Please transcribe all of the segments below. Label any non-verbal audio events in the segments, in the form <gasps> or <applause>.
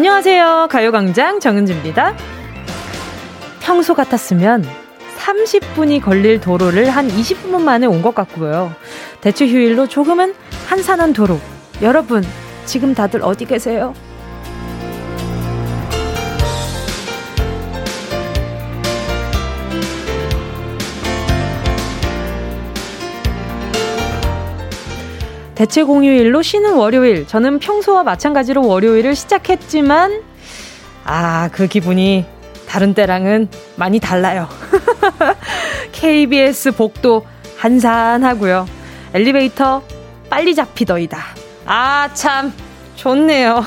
안녕하세요. 가요광장 정은지입니다. 평소 같았으면 30분이 걸릴 도로를 한 20분 만에 온 것 같고요. 대체 휴일로 조금은 한산한 도로. 여러분, 지금 다들 어디 계세요? 대체 공휴일로 쉬는 월요일. 저는 평소와 마찬가지로 월요일을 시작했지만, 아, 그 기분이 다른 때랑은 많이 달라요. <laughs> KBS 복도 한산하고요. 엘리베이터 빨리 잡히더이다. 아, 참. 좋네요.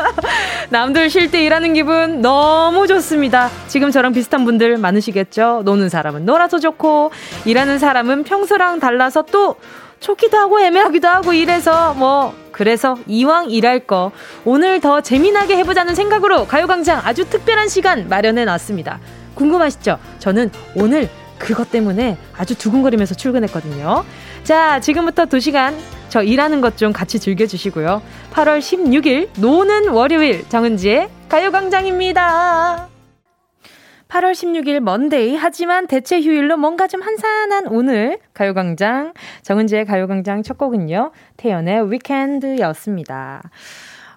<laughs> 남들 쉴 때 일하는 기분 너무 좋습니다. 지금 저랑 비슷한 분들 많으시겠죠? 노는 사람은 놀아서 좋고, 일하는 사람은 평소랑 달라서 또 좋기도 하고 애매하기도 하고 이래서 뭐 그래서 이왕 일할 거 오늘 더 재미나게 해보자는 생각으로 가요광장 아주 특별한 시간 마련해 놨습니다. 궁금하시죠? 저는 오늘 그것 때문에 아주 두근거리면서 출근했거든요. 자, 지금부터 2시간 저 일하는 것 좀 같이 즐겨주시고요. 8월 16일 노는 월요일 정은지의 가요광장입니다. 8월 16일 먼데이 하지만 대체 휴일로 뭔가 좀 한산한 오늘 가요광장 정은지의 가요광장 첫 곡은요 태연의 위켄드였습니다.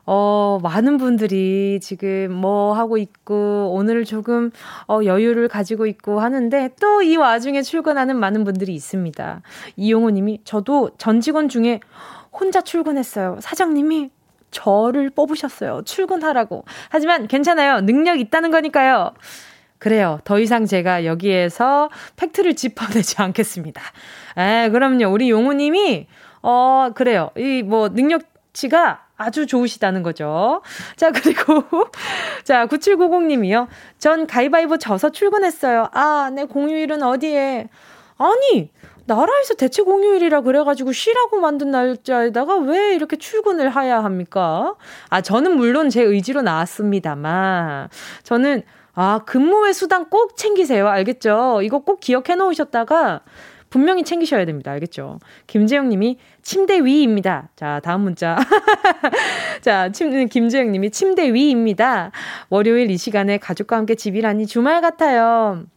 어, 많은 분들이 지금 뭐 하고 있고, 오늘 조금, 어, 여유를 가지고 있고 하는데, 또 이 와중에 출근하는 많은 분들이 있습니다. 이용호 님이, 저도 전 직원 중에 혼자 출근했어요. 사장님이 저를 뽑으셨어요. 출근하라고. 하지만 괜찮아요. 능력 있다는 거니까요. 그래요. 더 이상 제가 여기에서 팩트를 짚어내지 <laughs> 않겠습니다. 에, 그럼요. 우리 용우님이, 어, 그래요. 이 뭐 능력치가 아주 좋으시다는 거죠. 자, 그리고, <laughs> 자, 9790님이요. 전 가위바위보 져서 출근했어요. 아, 내 공휴일은 어디에? 아니, 나라에서 대체 공휴일이라 그래가지고 쉬라고 만든 날짜에다가 왜 이렇게 출근을 해야 합니까? 아, 저는 물론 제 의지로 나왔습니다만, 저는 아, 근무의 수당 꼭 챙기세요. 알겠죠? 이거 꼭 기억해 놓으셨다가 분명히 챙기셔야 됩니다. 알겠죠? 김재영 님이 침대 위입니다. 자, 다음 문자. <laughs> 자, 침, 김재영 님이 침대 위입니다. 월요일 이 시간에 가족과 함께 집이라니 주말 같아요.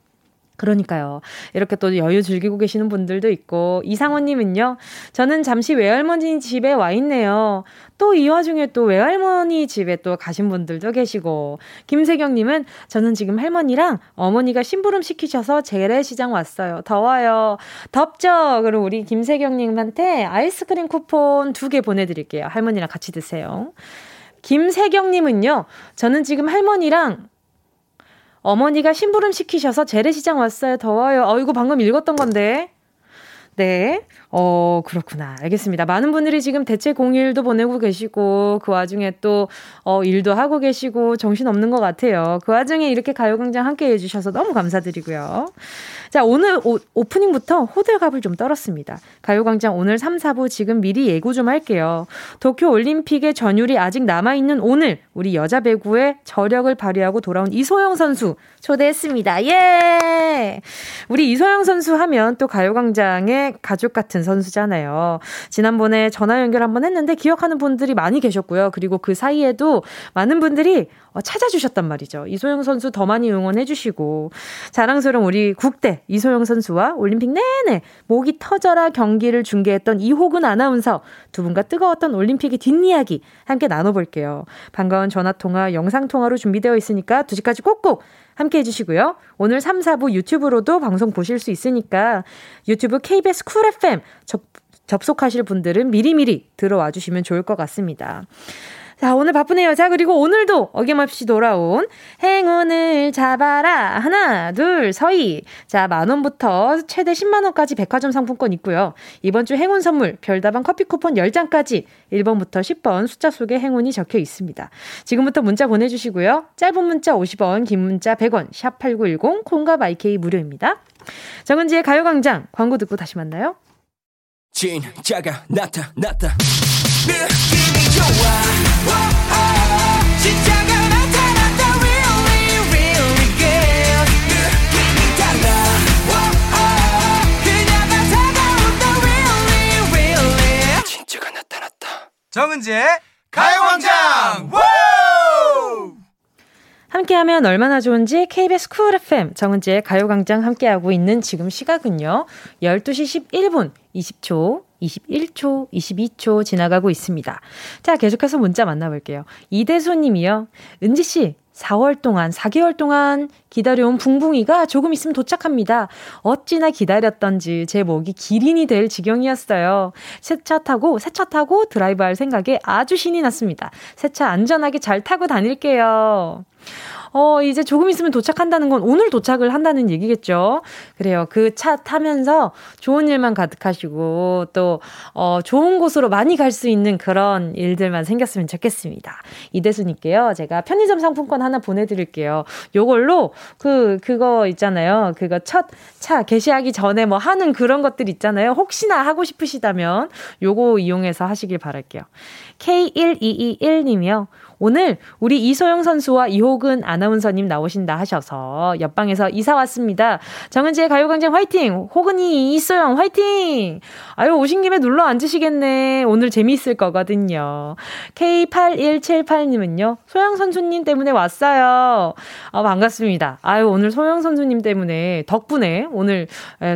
그러니까요. 이렇게 또 여유 즐기고 계시는 분들도 있고, 이상원님은요, 저는 잠시 외할머니 집에 와 있네요. 또 이 와중에 또 외할머니 집에 또 가신 분들도 계시고, 김세경님은 저는 지금 할머니랑 어머니가 심부름 시키셔서 재래시장 왔어요. 더워요. 덥죠? 그럼 우리 김세경님한테 아이스크림 쿠폰 두 개 보내드릴게요. 할머니랑 같이 드세요. 김세경님은요, 저는 지금 할머니랑 어머니가 심부름 시키셔서 재래시장 왔어요. 더워요. 어, 이거 방금 읽었던 건데. 네. 어, 그렇구나. 알겠습니다. 많은 분들이 지금 대체 공휴일도 보내고 계시고, 그 와중에 또, 어, 일도 하고 계시고, 정신 없는 것 같아요. 그 와중에 이렇게 가요광장 함께 해주셔서 너무 감사드리고요. 자, 오늘 오, 오프닝부터 호들갑을 좀 떨었습니다. 가요광장 오늘 3, 4부 지금 미리 예고 좀 할게요. 도쿄 올림픽의 전율이 아직 남아있는 오늘, 우리 여자 배구의 저력을 발휘하고 돌아온 이소영 선수 초대했습니다. 예! 우리 이소영 선수 하면 또 가요광장의 가족 같은 같은 선수잖아요. 지난번에 전화 연결 한번 했는데 기억하는 분들이 많이 계셨고요. 그리고 그 사이에도 많은 분들이 어, 찾아주셨단 말이죠. 이소영 선수 더 많이 응원해주시고 자랑스러운 우리 국대 이소영 선수와 올림픽 내내 목이 터져라 경기를 중계했던 이호근 아나운서 두 분과 뜨거웠던 올림픽의 뒷이야기 함께 나눠볼게요. 반가운 전화 통화, 영상 통화로 준비되어 있으니까 2시까지 꼭꼭 함께 해주시고요. 오늘 3, 4부 유튜브로도 방송 보실 수 있으니까 유튜브 KBS 쿨 FM 접, 접속하실 분들은 미리미리 들어와 주시면 좋을 것 같습니다. 자, 오늘 바쁘네요. 자, 그리고 오늘도 어김없이 돌아온 행운을 잡아라. 하나, 둘, 서희. 자, 만원부터 최대 10만원까지 백화점 상품권 있고요. 이번 주 행운 선물, 별다방 커피 쿠폰 10장까지 1번부터 10번 숫자 속에 행운이 적혀 있습니다. 지금부터 문자 보내주시고요. 짧은 문자 50원, 긴 문자 100원, 샵8910, 콩과 마이케이 무료입니다. 정은지의 가요광장 광고 듣고 다시 만나요. 진짜가 나타났다. 정은지의 가요광장 함께하면 얼마나 좋은지 KBS 쿨 FM 정은지의 가요광장 함께하고 있는 지금 시각은요. 12시 11분 20초, 21초, 22초 지나가고 있습니다. 자, 계속해서 문자 만나볼게요. 이대수 님이요. 은지씨, 4월 동안, 4개월 동안 기다려온 붕붕이가 조금 있으면 도착합니다. 어찌나 기다렸던지 제 목이 기린이 될 지경이었어요. 새 차 타고, 새 차 타고 드라이브 할 생각에 아주 신이 났습니다. 새 차 안전하게 잘 타고 다닐게요. 어, 이제 조금 있으면 도착한다는 건 오늘 도착을 한다는 얘기겠죠. 그래요. 그 차 타면서 좋은 일만 가득하시고 또, 어, 좋은 곳으로 많이 갈 수 있는 그런 일들만 생겼으면 좋겠습니다. 이대수님께요. 제가 편의점 상품권 하나 보내드릴게요. 요걸로 그, 그거 있잖아요. 그거 첫 차 개시하기 전에 뭐 하는 그런 것들 있잖아요. 혹시나 하고 싶으시다면 요거 이용해서 하시길 바랄게요. K1221님이요. 오늘 우리 이소영 선수와 이호근 아나운서님 나오신다 하셔서 옆방에서 이사 왔습니다. 정은지의 가요광장 화이팅! 호근이 이소영 화이팅! 아유, 오신 김에 눌러 앉으시겠네. 오늘 재미있을 거거든요. K8178님은요, 소영 선수님 때문에 왔어요. 아, 반갑습니다. 아유, 오늘 소영 선수님 때문에 덕분에 오늘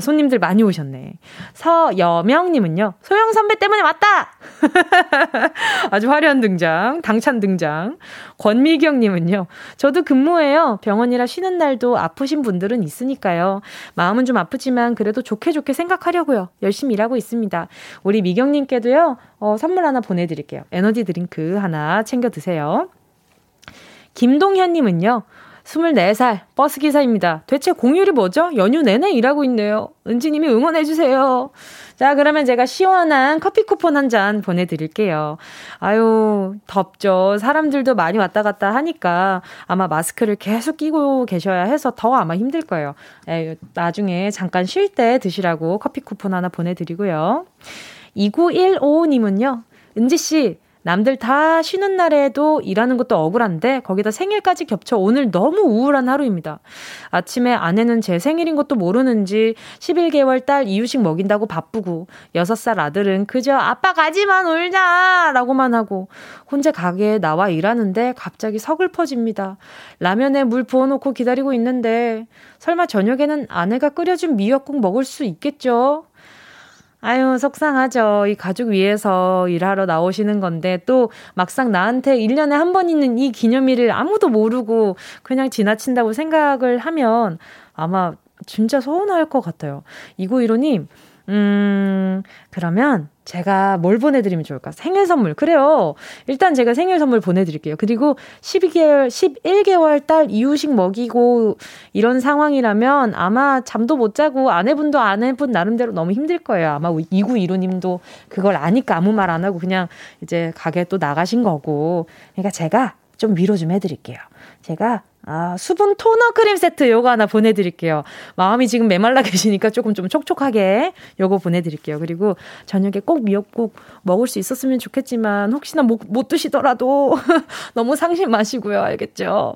손님들 많이 오셨네. 서여명님은요, 소영 선배 때문에 왔다! <laughs> 아주 화려한 등장, 당찬 등장. 권미경님은요, 저도 근무해요. 병원이라 쉬는 날도 아프신 분들은 있으니까요. 마음은 좀 아프지만 그래도 좋게 좋게 생각하려고요. 열심히 일하고 있습니다. 우리 미경님께도요, 어, 선물 하나 보내드릴게요. 에너지 드링크 하나 챙겨 드세요. 김동현님은요, 24살 버스기사입니다. 대체 공휴일이 뭐죠? 연휴 내내 일하고 있네요. 은지님이 응원해주세요. 자, 그러면 제가 시원한 커피 쿠폰 한 잔 보내드릴게요. 아유, 덥죠. 사람들도 많이 왔다 갔다 하니까 아마 마스크를 계속 끼고 계셔야 해서 더 아마 힘들 거예요. 에이, 나중에 잠깐 쉴 때 드시라고 커피 쿠폰 하나 보내드리고요. 2915님은요. 은지씨, 남들 다 쉬는 날에도 일하는 것도 억울한데 거기다 생일까지 겹쳐 오늘 너무 우울한 하루입니다. 아침에 아내는 제 생일인 것도 모르는지 11개월 딸 이유식 먹인다고 바쁘고 6살 아들은 그저 아빠 가지마 놀자 라고만 하고 혼자 가게에 나와 일하는데 갑자기 서글퍼집니다. 라면에 물 부어놓고 기다리고 있는데 설마 저녁에는 아내가 끓여준 미역국 먹을 수 있겠죠? 아유, 속상하죠. 이 가족 위해서 일하러 나오시는 건데, 또 막상 나한테 1년에 한 번 있는 이 기념일을 아무도 모르고 그냥 지나친다고 생각을 하면 아마 진짜 서운할 것 같아요. 2915님, 음, 그러면 제가 뭘 보내드리면 좋을까? 생일 선물. 그래요. 일단 제가 생일 선물 보내드릴게요. 그리고 12개월, 11개월 딸 이유식 먹이고 이런 상황이라면 아마 잠도 못 자고 아내분도 아내분 나름대로 너무 힘들 거예요. 아마 2915님도 그걸 아니까 아무 말 안 하고 그냥 이제 가게 또 나가신 거고. 그러니까 제가 좀 위로 좀 해드릴게요. 제가 아, 수분 토너 크림 세트 요거 하나 보내드릴게요. 마음이 지금 메말라 계시니까 조금 좀 촉촉하게 요거 보내드릴게요. 그리고 저녁에 꼭 미역국 먹을 수 있었으면 좋겠지만 혹시나 못, 못 드시더라도 <laughs> 너무 상심 마시고요. 알겠죠?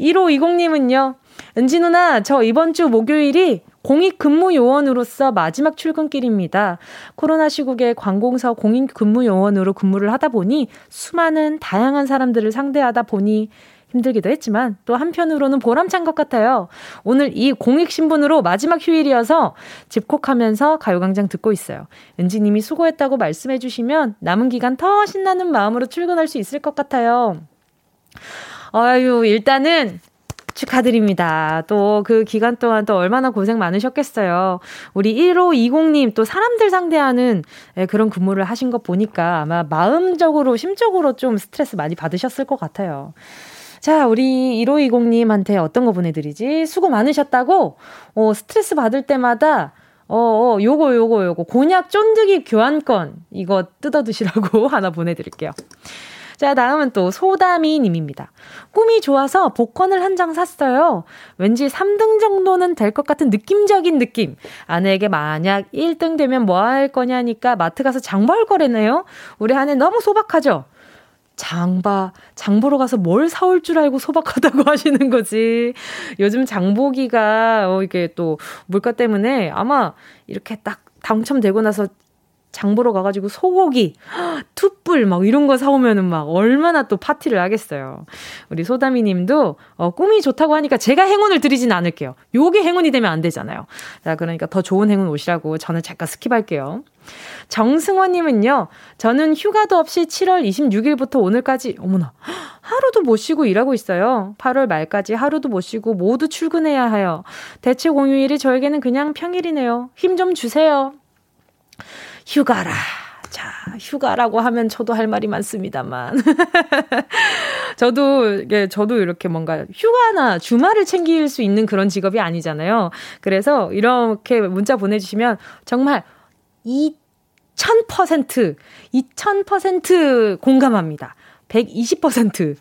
1520님은요. 은지 누나, 저 이번 주 목요일이 공익 근무 요원으로서 마지막 출근길입니다. 코로나 시국에 관공서 공익 근무 요원으로 근무를 하다 보니 수많은 다양한 사람들을 상대하다 보니 힘들기도 했지만 또 한편으로는 보람찬 것 같아요. 오늘 이 공익 신분으로 마지막 휴일이어서 집콕하면서 가요광장 듣고 있어요. 은지님이 수고했다고 말씀해 주시면 남은 기간 더 신나는 마음으로 출근할 수 있을 것 같아요. 아유, 일단은 축하드립니다. 또 그 기간 동안 또 얼마나 고생 많으셨겠어요. 우리 1520님 또 사람들 상대하는 예, 그런 근무를 하신 것 보니까 아마 마음적으로, 심적으로 좀 스트레스 많이 받으셨을 것 같아요. 자, 우리 1520님한테 어떤 거 보내드리지? 수고 많으셨다고? 어, 스트레스 받을 때마다 어, 어, 요거, 요거, 요거. 곤약 쫀득이 교환권. 이거 뜯어 드시라고 <laughs> 하나 보내드릴게요. 자, 다음은 또 소다미 님입니다. 꿈이 좋아서 복권을 한 장 샀어요. 왠지 3등 정도는 될 것 같은 느낌적인 느낌. 아내에게 만약 1등 되면 뭐 할 거냐니까 마트 가서 장볼 거래네요. 우리 아내 너무 소박하죠? 장바, 장보러 가서 뭘 사올 줄 알고 소박하다고 <laughs> 하시는 거지. 요즘 장보기가, 어, 이게 또 물가 때문에 아마 이렇게 딱 당첨되고 나서 장 보러 가가지고 소고기, <gasps> 툭불 막 이런 거 사오면은 막 얼마나 또 파티를 하겠어요. 우리 소다미 님도 어, 꿈이 좋다고 하니까 제가 행운을 드리진 않을게요. 요게 행운이 되면 안 되잖아요. 자, 그러니까 더 좋은 행운 오시라고 저는 잠깐 스킵할게요. 정승원님은요, 저는 휴가도 없이 7월 26일부터 오늘까지, 어머나, 하루도 못 쉬고 일하고 있어요. 8월 말까지 하루도 못 쉬고 모두 출근해야 해요. 대체 공휴일이 저에게는 그냥 평일이네요. 힘 좀 주세요. 휴가라. 자, 휴가라고 하면 저도 할 말이 많습니다만. <laughs> 저도, 이게, 저도 이렇게 뭔가 휴가나 주말을 챙길 수 있는 그런 직업이 아니잖아요. 그래서 이렇게 문자 보내주시면 정말 2000%, 2000% 공감합니다. 120%.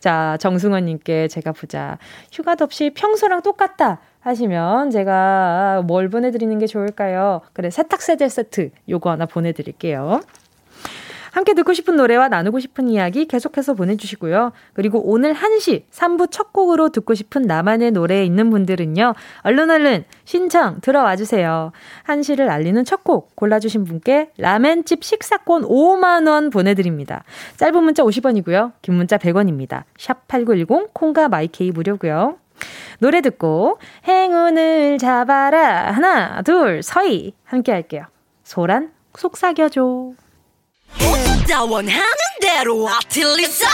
자, 정승원님께 제가 보자. 휴가도 없이 평소랑 똑같다. 하시면 제가 뭘 보내드리는 게 좋을까요? 그래, 세탁세제 세트 요거 하나 보내드릴게요. 함께 듣고 싶은 노래와 나누고 싶은 이야기 계속해서 보내주시고요. 그리고 오늘 1시 3부 첫 곡으로 듣고 싶은 나만의 노래에 있는 분들은요. 얼른 얼른 신청 들어와 주세요. 1시를 알리는 첫 곡 골라주신 분께 라멘집 식사권 5만원 보내드립니다. 짧은 문자 50원이고요. 긴 문자 100원입니다. 샵8910 콩과 마이케이 무료고요. 노래 듣고 행운을 잡아라 하나 둘 서희 함께 할게요. 소란 속삭여줘. 나 원하는 대로 아틀리사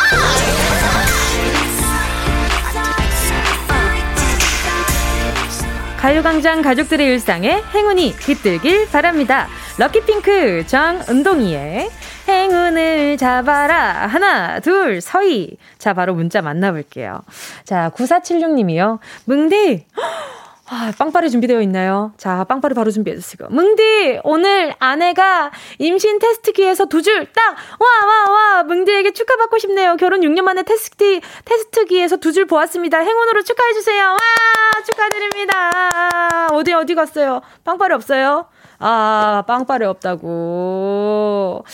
가요광장 가족들의 일상에 행운이 깃들길 바랍니다. 럭키핑크 정은동이의 행운을 잡아라. 하나, 둘, 서희. 자, 바로 문자 만나볼게요. 자, 9476님이요. 뭉디! 아, 빵빠레 준비되어 있나요? 자, 빵빠레 바로 준비해주시고. 뭉디! 오늘 아내가 임신 테스트기에서 두 줄 딱! 와, 와, 와! 뭉디에게 축하받고 싶네요. 결혼 6년 만에 테스트, 테스트기에서 두 줄 보았습니다. 행운으로 축하해주세요. 와! 축하드립니다. 어디, 어디 갔어요? 빵빠레 없어요? 아, 빵빠레 없다고.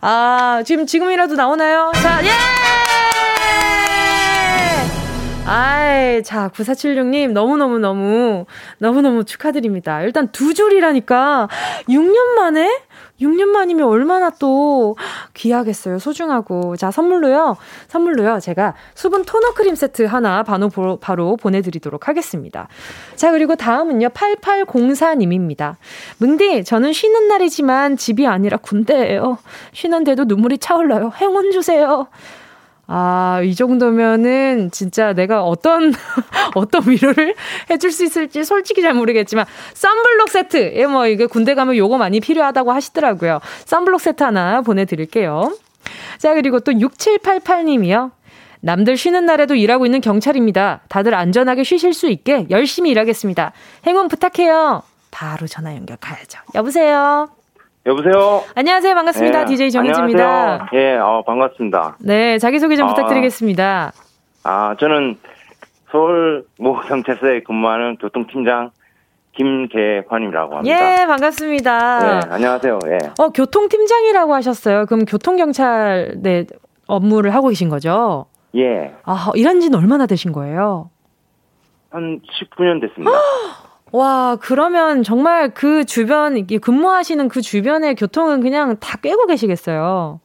아, 지금, 지금이라도 나오나요? 자, 예! 아이, 자, 9476님, 너무너무너무, 너무너무 축하드립니다. 일단 두 줄이라니까, 6년 만에? 6년 만이면 얼마나 또 귀하겠어요. 소중하고. 자, 선물로요. 선물로요. 제가 수분 토너 크림 세트 하나 바로, 바로 보내드리도록 하겠습니다. 자, 그리고 다음은요. 8804님입니다. 뭉디, 저는 쉬는 날이지만 집이 아니라 군대예요. 쉬는데도 눈물이 차올라요. 행운 주세요. 아, 이 정도면은 진짜 내가 어떤, <laughs> 어떤 위로를 해줄 수 있을지 솔직히 잘 모르겠지만, 썬블록 세트! 예, 뭐, 이게 군대 가면 요거 많이 필요하다고 하시더라고요. 썬블록 세트 하나 보내드릴게요. 자, 그리고 또 6788님이요. 남들 쉬는 날에도 일하고 있는 경찰입니다. 다들 안전하게 쉬실 수 있게 열심히 일하겠습니다. 행운 부탁해요. 바로 전화 연결 가야죠. 여보세요? 여보세요. 안녕하세요. 반갑습니다. 네, DJ 정희지입니다. 예, 어, 반갑습니다. 네, 자기소개 좀 아, 부탁드리겠습니다. 아, 저는 서울 모 경찰서에 근무하는 교통팀장 김계환이라고 합니다. 예, 반갑습니다. 네, 안녕하세요. 예. 어, 교통팀장이라고 하셨어요. 그럼 교통경찰 네 업무를 하고 계신 거죠? 예. 아, 일한 지는 얼마나 되신 거예요? 한 19년 됐습니다. <gasps> 와, 그러면 정말 그 주변, 근무하시는 그 주변의 교통은 그냥 다 꿰고 계시겠어요.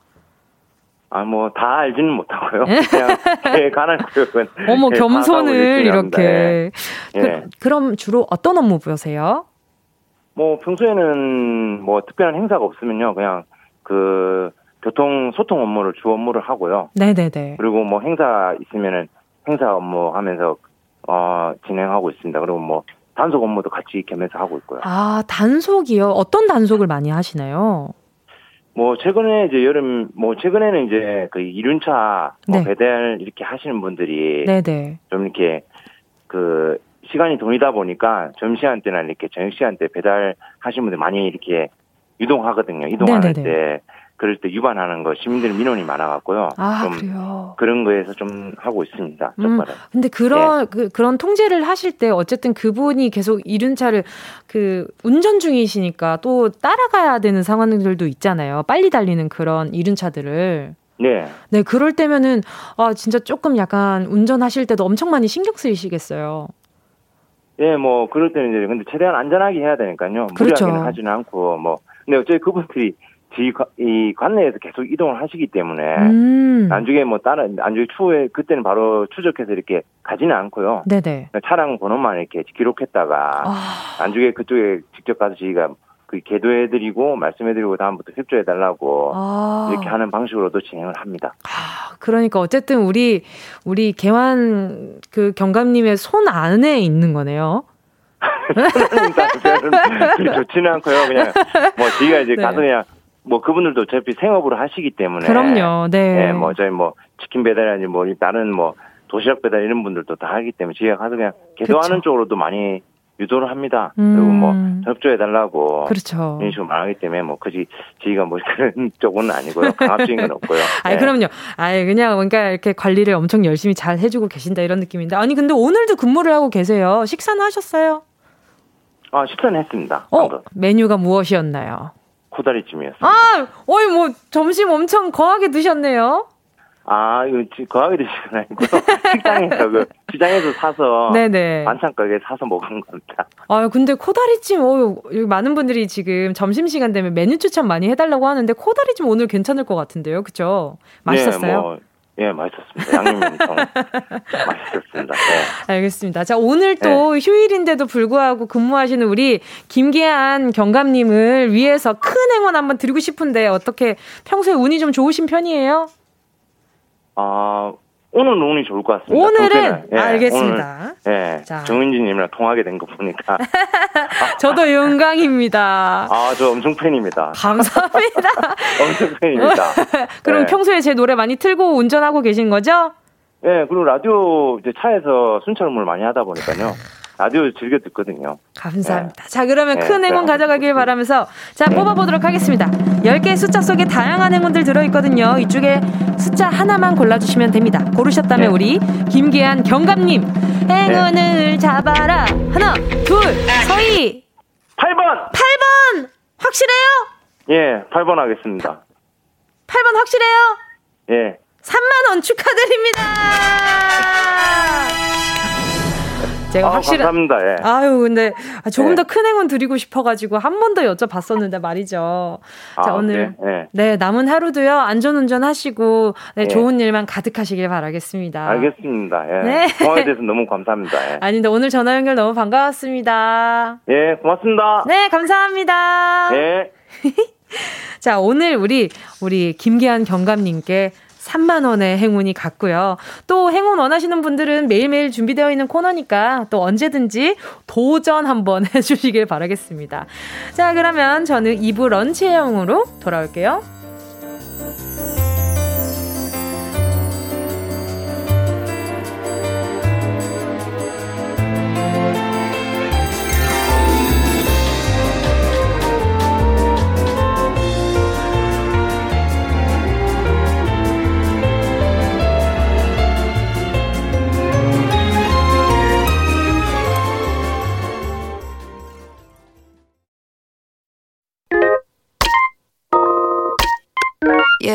아, 뭐, 다 알지는 못하고요. 예? 그냥, 제 관할 구역은. <laughs> 어머, 겸손을 이렇게. 예. 그, 그럼 주로 어떤 업무 보세요? 뭐, 평소에는 뭐, 특별한 행사가 없으면요. 그냥, 그, 교통 소통 업무를 주 업무를 하고요. 네네네. 그리고 뭐, 행사 있으면은, 행사 업무 하면서, 어, 진행하고 있습니다. 그리고 뭐, 단속 업무도 같이 겸해서 하고 있고요. 아, 단속이요? 어떤 단속을 많이 하시나요? 뭐 최근에 이제 여름 뭐 최근에는 이제 그 이륜차 뭐 네. 배달 이렇게 하시는 분들이 네네. 좀 이렇게 그 시간이 돈이다 보니까 점심시간 때나 이렇게 저녁 시간 때 배달 하시는 분들 많이 이렇게 유동하거든요. 이동할 네네네. 때 그럴 때 위반하는 거 시민들 민원이 많아갖고요. 아, 좀 그래요? 그런 거에서 좀 하고 있습니다. 음, 근데 그런, 네. 그, 그런 통제를 하실 때 어쨌든 그분이 계속 이륜차를 그 운전 중이시니까 또 따라가야 되는 상황들도 있잖아요. 빨리 달리는 그런 이륜차들을. 네. 네, 그럴 때면은, 아, 진짜 조금 약간 운전하실 때도 엄청 많이 신경 쓰이시겠어요. 예, 뭐, 그럴 때는 이제, 근데 최대한 안전하게 해야 되니까요. 그렇죠. 무리하게는 하지는 않고, 뭐. 근데 어차피 그분들이 이, 이 관내에서 계속 이동을 하시기 때문에 음. 나중에 뭐 다른 나중에 추후에 그때는 바로 추적해서 이렇게 가지는 않고요. 네네. 차량 번호만 이렇게 기록했다가 아. 나중에 그쪽에 직접 가서 저희가 그 계도해드리고 말씀해드리고 다음부터 협조해달라고 아. 이렇게 하는 방식으로도 진행을 합니다. 아, 그러니까 어쨌든 우리 우리 개환 그 경감님의 손 안에 있는 거네요. <laughs> 좋지는 않고요. 그냥 뭐 저희가 이제 <laughs> 네. 가서 그냥 뭐 그분들도 어차피 생업으로 하시기 때문에 그럼요. 네. 네. 뭐 저희 뭐 치킨 배달이니 뭐 다른 뭐 도시락 배달 이런 분들도 다 하기 때문에 저희가 가서 그냥 개도하는 그쵸. 쪽으로도 많이 유도를 합니다. 음. 그리고 뭐 협조해 달라고 그렇죠. 이런 식으로 말하기 때문에 뭐 그지 저희가 뭐 그런 <laughs> 쪽은 아니고요. 강압적인 건 없고요. <laughs> 아니 네. 그럼요. 아니 그냥 뭔가 이렇게 관리를 엄청 열심히 잘 해주고 계신다 이런 느낌인데 아니 근데 오늘도 근무를 하고 계세요. 식사는 하셨어요? 아 식사는 했습니다. 어 방금. 메뉴가 무엇이었나요? 코다리찜이었어요. 아, 어이 뭐 점심 엄청 거하게 드셨네요. 아, 이거 거하게 드시는 아니고 <laughs> 식당에서 그 시장에서 사서 네네. 반찬 가게 사서 먹은 겁니다. 아, 근데 코다리찜 어 많은 분들이 지금 점심 시간 되면 메뉴 추천 많이 해달라고 하는데 코다리찜 오늘 괜찮을 것 같은데요, 그렇죠? 맛있었어요? 네, 뭐 예, 맛있었습니다. 양념이 엄청 <laughs> 맛있었습니다. 네. 알겠습니다. 자, 오늘 또 네. 휴일인데도 불구하고 근무하시는 우리 김계한 경감님을 위해서 큰 행원 한번 드리고 싶은데 어떻게 평소에 운이 좀 좋으신 편이에요? 아, 오늘은 운이 좋을 것 같습니다. 오늘은 예, 알겠습니다. 오늘, 예, 자. 정은지님이랑 통하게 된 거 보니까 <laughs> 저도 영광입니다. 아, 저 엄청 팬입니다. 감사합니다. <laughs> 엄청 팬입니다. <laughs> 그럼 네. 평소에 제 노래 많이 틀고 운전하고 계신 거죠? 예, 그리고 라디오 이제 차에서 순찰음을 많이 하다 보니까요. 라디오 즐겨 듣거든요. 감사합니다. 네. 자, 그러면 네, 큰 행운 가져가길 바라면서 자, 뽑아보도록 하겠습니다. 10개의 숫자 속에 다양한 행운들 들어있거든요. 이쪽에 숫자 하나만 골라주시면 됩니다. 고르셨다면 네. 우리 김계한 경감님. 행운을 네. 잡아라. 하나, 둘, 서희. 8번! 8번! 확실해요? 예, 8번 하겠습니다. 8번 확실해요? 예. 3만원 축하드립니다! 제가 아, 확실히 감사합니다. 예. 아유 근데 조금 예. 더큰 행운 드리고 싶어가지고 한 번 더 여쭤봤었는데 말이죠. 아, 자 오늘 네, 네. 네, 남은 하루도요 안전운전 하시고 네, 예. 좋은 일만 가득하시길 바라겠습니다. 알겠습니다. 예. 네. 통화에 대해서 너무 감사합니다. 예. 아닌데 오늘 전화 연결 너무 반가웠습니다. 예, 고맙습니다. 네, 감사합니다. 예. <laughs> 자 오늘 우리 우리 김계한 경감님께 3만 원의 행운이 갔고요. 또 행운 원하시는 분들은 매일매일 준비되어 있는 코너니까 또 언제든지 도전 한번 <laughs> 해주시길 바라겠습니다. 자, 그러면 저는 2부 런치형으로 돌아올게요.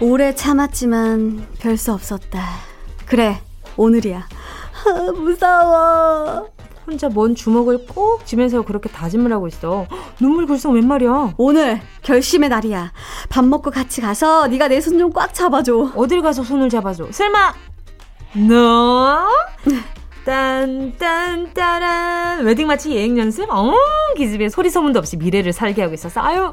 오래 참았지만 별 수 없었다. 그래, 오늘이야. 아, 무서워. 혼자 먼 주먹을 꼭 쥐면서 그렇게 다짐을 하고 있어. 눈물 글썽 웬 말이야? 오늘 결심의 날이야. 밥 먹고 같이 가서 네가 내 손 좀 꽉 잡아줘. 어딜 가서 손을 잡아줘? 설마 너? 딴딴따란 웨딩 마치 예행 연습? 어 기집애 소리 소문도 없이 미래를 살게 하고 있었어. 아유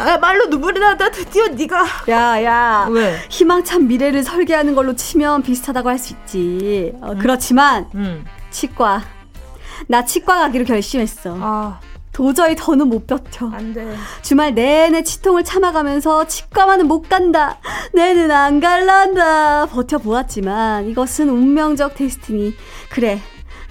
아, 말로 눈물이 나다. 드디어 네가. 야 야. 왜? 희망찬 미래를 설계하는 걸로 치면 비슷하다고 할 수 있지. 어, 음. 그렇지만 음. 치과. 나 치과 가기로 결심했어. 아. 도저히 더는 못 버텨. 안 돼. 주말 내내 치통을 참아가면서 치과만은 못 간다. 내는 안 갈란다. 버텨보았지만 이것은 운명적 데스티니. 그래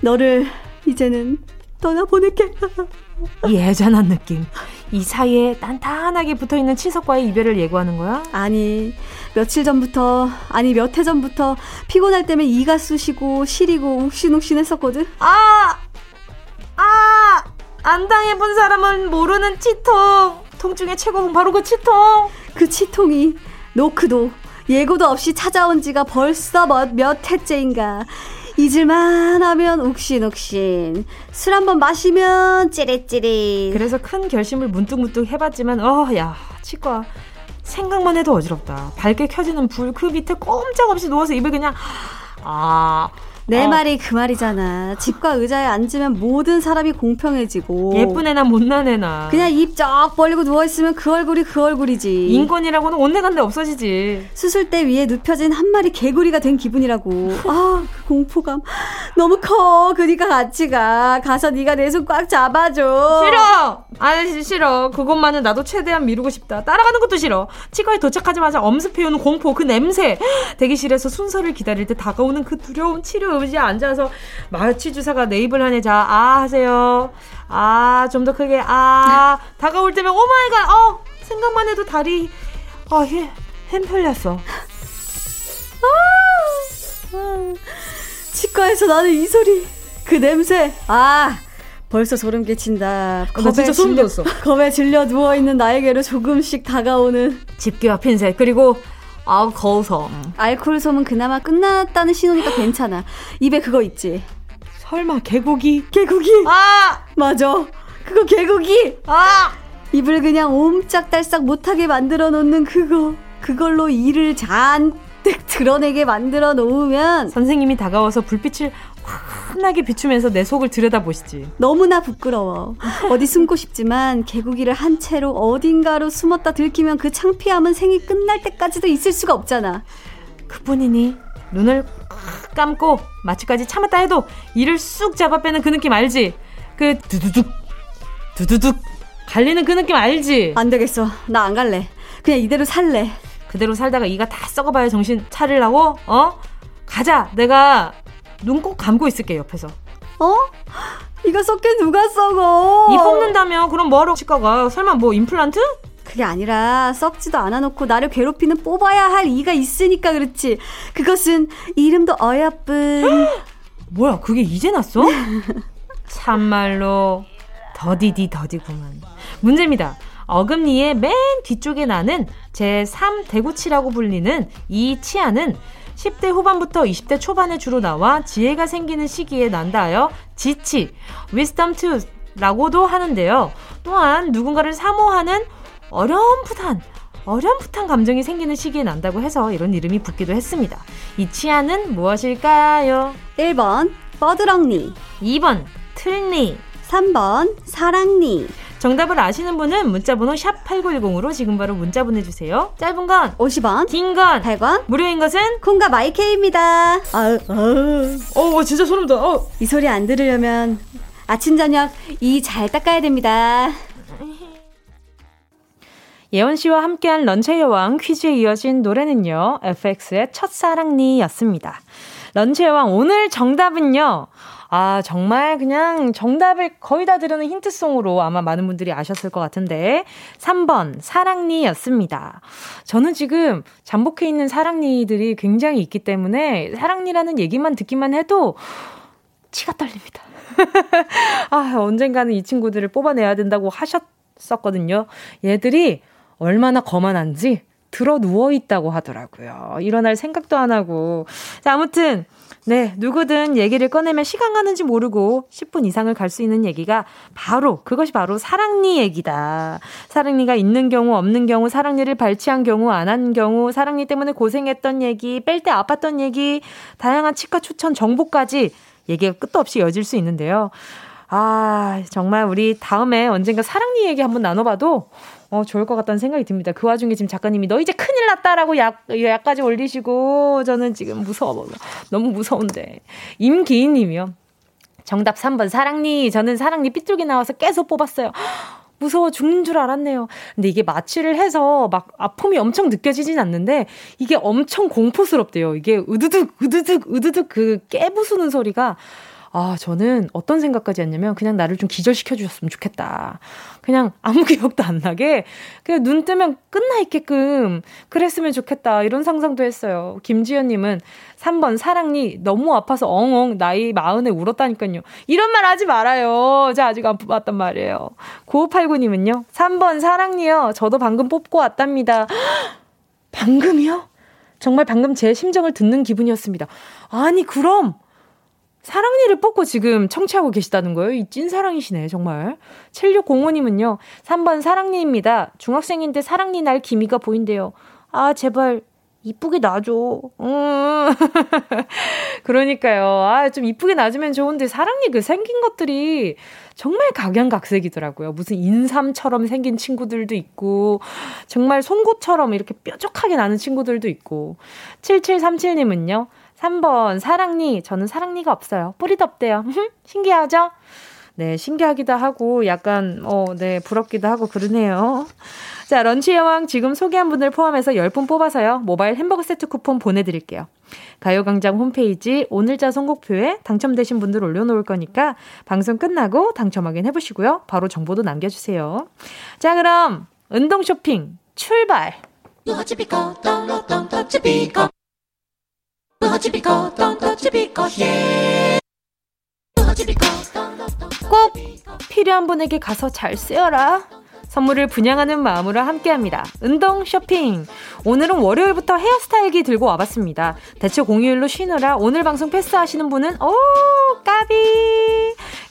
너를 이제는 떠나보낼게 <laughs> 이 애잔한 느낌. 이 사이에 단단하게 붙어 있는 치석과의 이별을 예고하는 거야? 아니, 며칠 전부터, 아니, 몇 해 전부터 피곤할 때면 이가 쑤시고 시리고 욱신욱신 했었거든? 아! 아! 안 당해본 사람은 모르는 치통. 통증의 최고봉 바로 그 치통. 그 치통이 노크도 예고도 없이 찾아온 지가 벌써 몇, 몇 해째인가. 잊을만 하면 욱신욱신. 술 한번 마시면 찌릿찌릿. 그래서 큰 결심을 문득문득 해봤지만, 어, 야, 치과. 생각만 해도 어지럽다. 밝게 켜지는 불 그 밑에 꼼짝없이 누워서 입을 그냥, 아, 내 어. 말이 그 말이잖아. 집과 의자에 앉으면 모든 사람이 공평해지고. 예쁜 애나 못난 애나. 그냥 입 쩍 벌리고 누워있으면 그 얼굴이 그 얼굴이지. 인권이라고는 온데간데 없어지지. 수술대 위에 눕혀진 한 마리 개구리가 된 기분이라고. 아, 그 공포감. 너무 커. 그니까 같이 가. 가서 네가 내 손 꽉 잡아줘. 싫어! 아니, 싫어. 그것만은 나도 최대한 미루고 싶다. 따라가는 것도 싫어. 치과에 도착하자마자 엄습해오는 공포, 그 냄새. 대기실에서 순서를 기다릴 때 다가오는 그 두려운 치료 의자에 앉아서 마취 주사가 내 입을 하네. 자, 아 하세요. 아, 좀 더 크게. 아, 다가올 때면 oh my god. 어, 생각만 해도 다리 어, 해, 힘 풀렸어. 아, 치과에서 나는 이 소리, 그 냄새. 아, 벌써 소름 끼친다. 겁에 진짜 소름 돋았어. 겁에 질려 누워 있는 나에게로 조금씩 다가오는 집게와 핀셋 그리고 아, 거우섬. 알코올 솜은 그나마 끝났다는 신호니까 괜찮아. 입에 그거 있지. 설마 개고기? 개고기. 아, 맞아. 그거 개고기. 아, 입을 그냥 옴짝달싹 못하게 만들어 놓는 그거. 그걸로 이를 잔뜩 드러내게 만들어 놓으면 선생님이 다가와서 불빛을 환하게 비추면서 내 속을 들여다보시지. 너무나 부끄러워. 어디 숨고 싶지만 개구기를 한 채로 어딘가로 숨었다 들키면 그 창피함은 생이 끝날 때까지도 있을 수가 없잖아. 그뿐이니 눈을 감고 마취까지 참았다 해도 이를 쑥 잡아 빼는 그 느낌 알지? 그 두두둑 두두둑 갈리는 그 느낌 알지? 안 되겠어. 나 안 갈래. 그냥 이대로 살래. 그대로 살다가 이가 다 썩어봐야 정신 차리려고? 어? 가자. 내가 눈 꼭 감고 있을게 옆에서. 어? 이거 썩게 누가 썩어? 이 뽑는다며? 그럼 뭐하러 치과가? 설마 뭐 임플란트? 그게 아니라 썩지도 않아놓고 나를 괴롭히는 뽑아야 할 이가 있으니까 그렇지. 그것은 이름도 어여쁜. <gasps> 뭐야 그게 이제 났어? <laughs> 참말로 더디디 더디구만. 문제입니다. 어금니의 맨 뒤쪽에 나는 제3 대구치라고 불리는 이 치아는 10대 후반부터 20대 초반에 주로 나와 지혜가 생기는 시기에 난다 하여 지치, wisdom tooth라고도 하는데요. 또한 누군가를 사모하는 어렴풋한 어렴풋한 감정이 생기는 시기에 난다고 해서 이런 이름이 붙기도 했습니다. 이 치아는 무엇일까요? 1번 버드렁니 2번 틀니 3번 사랑니 정답을 아시는 분은 문자번호 샵 8910으로 지금 바로 문자 보내주세요. 짧은 건 50원, 긴 건 100원, 무료인 것은 콩과 마이케이입니다. 아우, 아우. 어, 진짜 소름 돋아. 어. 이 소리 안 들으려면 아침, 저녁 이 잘 닦아야 됩니다. 예원 씨와 함께한 런치의 여왕 퀴즈에 이어진 노래는요, FX의 첫사랑니였습니다. 런치의 여왕 오늘 정답은요, 아, 정말 그냥 정답을 거의 다 드리는 힌트송으로 아마 많은 분들이 아셨을 것 같은데, 3번, 사랑니 였습니다. 저는 지금 잠복해 있는 사랑니들이 굉장히 있기 때문에, 사랑니라는 얘기만 듣기만 해도 치가 떨립니다. <laughs> 아, 언젠가는 이 친구들을 뽑아내야 된다고 하셨었거든요. 얘들이 얼마나 거만한지 들어 누워 있다고 하더라고요. 일어날 생각도 안 하고. 자, 아무튼 네, 누구든 얘기를 꺼내면 시간 가는지 모르고 10분 이상을 갈 수 있는 얘기가 바로, 그것이 바로 사랑니 얘기다. 사랑니가 있는 경우, 없는 경우, 사랑니를 발치한 경우, 안 한 경우, 사랑니 때문에 고생했던 얘기, 뺄 때 아팠던 얘기, 다양한 치과 추천 정보까지 얘기가 끝도 없이 이어질 수 있는데요. 아, 정말 우리 다음에 언젠가 사랑니 얘기 한번 나눠 봐도 어, 좋을 것 같다는 생각이 듭니다. 그 와중에 지금 작가님이 너 이제 큰일 났다라고 약, 약까지 올리시고 저는 지금 무서워. 너무 무서운데. 임기인 님이요. 정답 3번 사랑니. 저는 사랑니 삐뚤게 나와서 계속 뽑았어요. <gasps> 무서워 죽는 줄 알았네요. 근데 이게 마취를 해서 막 아픔이 엄청 느껴지진 않는데 이게 엄청 공포스럽대요. 이게 으드득 으드득 으드득 그 깨부수는 소리가 아, 저는 어떤 생각까지 했냐면 그냥 나를 좀 기절시켜 주셨으면 좋겠다. 그냥 아무 <laughs> 기억도 안 나게 그냥 눈 뜨면 끝나 있게끔 그랬으면 좋겠다. 이런 상상도 했어요. 김지연 님은 3번 사랑니 너무 아파서 엉엉 나이 마흔에 울었다니까요. 이런 말 하지 말아요. 저 아직 안 뽑았단 말이에요. 9589 님은요. 3번 사랑니요. 저도 방금 뽑고 왔답니다. <gasps> 방금이요? 정말 방금 제 심정을 듣는 기분이었습니다. 아니, 그럼 사랑니를 뽑고 지금 청취하고 계시다는 거예요? 이 찐사랑이시네, 정말. 7605님은요, 3번 사랑니입니다. 중학생인데 사랑니 날 기미가 보인대요. 아, 제발, 이쁘게 놔줘. 음. <laughs> 그러니까요. 아, 좀 이쁘게 놔주면 좋은데, 사랑니 그 생긴 것들이 정말 각양각색이더라고요. 무슨 인삼처럼 생긴 친구들도 있고, 정말 송곳처럼 이렇게 뾰족하게 나는 친구들도 있고. 7737님은요, 3번, 사랑니. 저는 사랑니가 없어요. 뿌리도 없대요. <laughs> 신기하죠? 네, 신기하기도 하고, 약간, 어, 네, 부럽기도 하고 그러네요. 자, 런치 여왕 지금 소개한 분들 포함해서 10분 뽑아서요. 모바일 햄버거 세트 쿠폰 보내 드릴게요. 가요 광장 홈페이지 오늘자 선곡표에 당첨되신 분들 올려 놓을 거니까 방송 끝나고 당첨 확인해 보시고요. 바로 정보도 남겨 주세요. 자, 그럼 운동 쇼핑 출발! 꼭 필요한 분에게 가서 잘 쓰여라. 선물을 분양하는 마음으로 함께합니다. 운동 쇼핑. 오늘은 월요일부터 헤어스타일기 들고 와봤습니다. 대체 공휴일로 쉬느라 오늘 방송 패스하시는 분은 오 까비.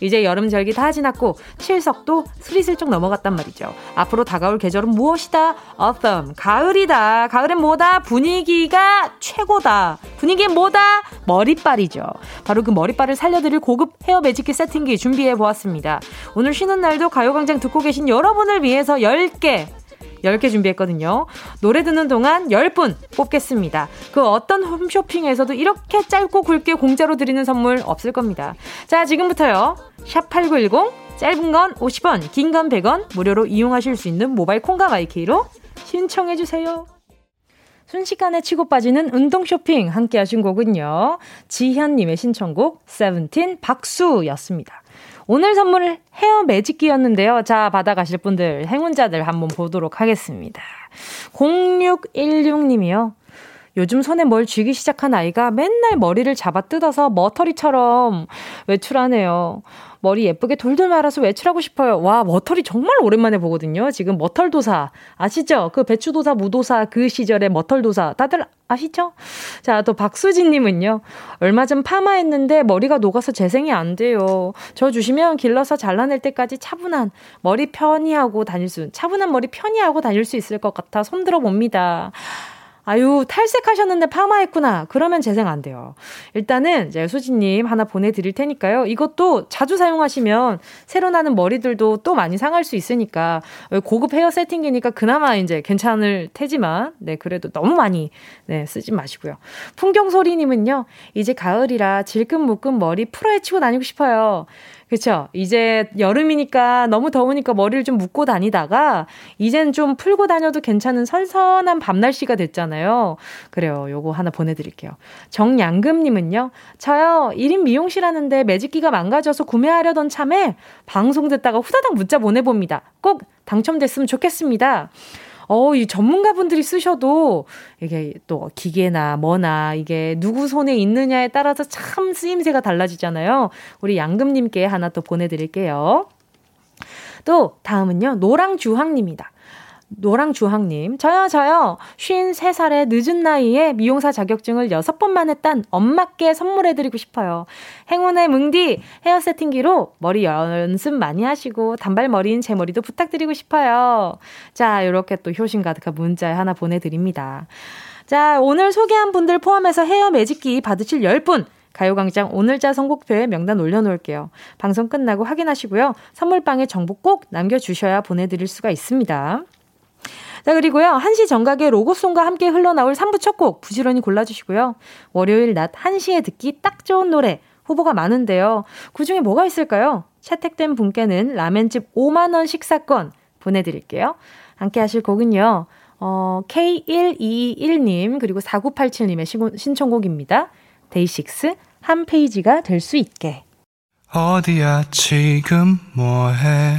이제 여름 절기 다 지났고 칠석도 스리슬쩍 넘어갔단 말이죠. 앞으로 다가올 계절은 무엇이다? autumn 가을이다. 가을엔 뭐다? 분위기가 최고다. 분위기엔 뭐다? 머리빨이죠. 바로 그 머리빨을 살려드릴 고급 헤어 매직기 세팅기 준비해 보았습니다. 오늘 쉬는 날도 가요광장 듣고 계신 여러분을 위해서 10개 10개 준비했거든요. 노래 듣는 동안 10분 뽑겠습니다. 그 어떤 홈쇼핑에서도 이렇게 짧고 굵게 공짜로 드리는 선물 없을 겁니다. 자, 지금부터요. 샵8910 짧은 건 50원, 긴 건 100원 무료로 이용하실 수 있는 모바일 콩과 마이케이로 신청해 주세요. 순식간에 치고 빠지는 운동 쇼핑 함께 하신 곡은요. 지현님의 신청곡 세븐틴 박수였습니다. 오늘 선물 헤어 매직기였는데요. 자, 받아가실 분들, 행운자들 한번 보도록 하겠습니다. 0616님이요. 요즘 손에 뭘 쥐기 시작한 아이가 맨날 머리를 잡아 뜯어서 머터리처럼 외출하네요. 머리 예쁘게 돌돌 말아서 외출하고 싶어요. 와, 머털이 정말 오랜만에 보거든요. 지금 머털도사. 아시죠? 그 배추도사, 무도사 그 시절의 머털도사. 다들 아시죠? 자, 또 박수진님은요. 얼마 전 파마했는데 머리가 녹아서 재생이 안 돼요. 저 주시면 길러서 잘라낼 때까지 차분한 머리 편히 하고 다닐 수, 차분한 머리 편히 하고 다닐 수 있을 것 같아 손들어 봅니다. 아유, 탈색하셨는데 파마했구나. 그러면 재생 안 돼요. 일단은 이제 수지님 하나 보내드릴 테니까요. 이것도 자주 사용하시면 새로 나는 머리들도 또 많이 상할 수 있으니까 고급 헤어 세팅기니까 그나마 이제 괜찮을 테지만 네, 그래도 너무 많이 네, 쓰지 마시고요. 풍경소리님은요, 이제 가을이라 질끈 묶은 머리 풀어헤치고 다니고 싶어요. 그렇죠. 이제 여름이니까 너무 더우니까 머리를 좀 묶고 다니다가 이젠 좀 풀고 다녀도 괜찮은 선선한 밤 날씨가 됐잖아요. 그래요. 요거 하나 보내 드릴게요. 정양금 님은요. 저요 1인 미용실 하는데 매직기가 망가져서 구매하려던 참에 방송 듣다가 후다닥 문자 보내 봅니다. 꼭 당첨됐으면 좋겠습니다. 어, 이 전문가분들이 쓰셔도 이게 또 기계나 뭐나 이게 누구 손에 있느냐에 따라서 참 쓰임새가 달라지잖아요. 우리 양금님께 하나 또 보내드릴게요. 또 다음은요, 노랑주황님입니다. 노랑주황님, 저요, 저요. 53살의 늦은 나이에 미용사 자격증을 6번 만에 딴 엄마께 선물해드리고 싶어요. 행운의 뭉디 헤어 세팅기로 머리 연습 많이 하시고 단발머리인 제 머리도 부탁드리고 싶어요. 자, 이렇게 또 효심 가득한 문자 하나 보내드립니다. 자, 오늘 소개한 분들 포함해서 헤어 매직기 받으실 10분. 가요광장 오늘자 선곡표에 명단 올려놓을게요. 방송 끝나고 확인하시고요. 선물방에 정보 꼭 남겨주셔야 보내드릴 수가 있습니다. 자, 그리고요. 한시 정각의 로고송과 함께 흘러나올 3부 첫 곡 부지런히 골라주시고요. 월요일 낮 1시에 듣기 딱 좋은 노래 후보가 많은데요. 그 중에 뭐가 있을까요? 채택된 분께는 라멘집 5만원 식사권 보내드릴게요. 함께 하실 곡은요. 어, K1221님, 그리고 4987님의 신청곡입니다. 데이식스 한 페이지가 될 수 있게. 어디야 지금 뭐해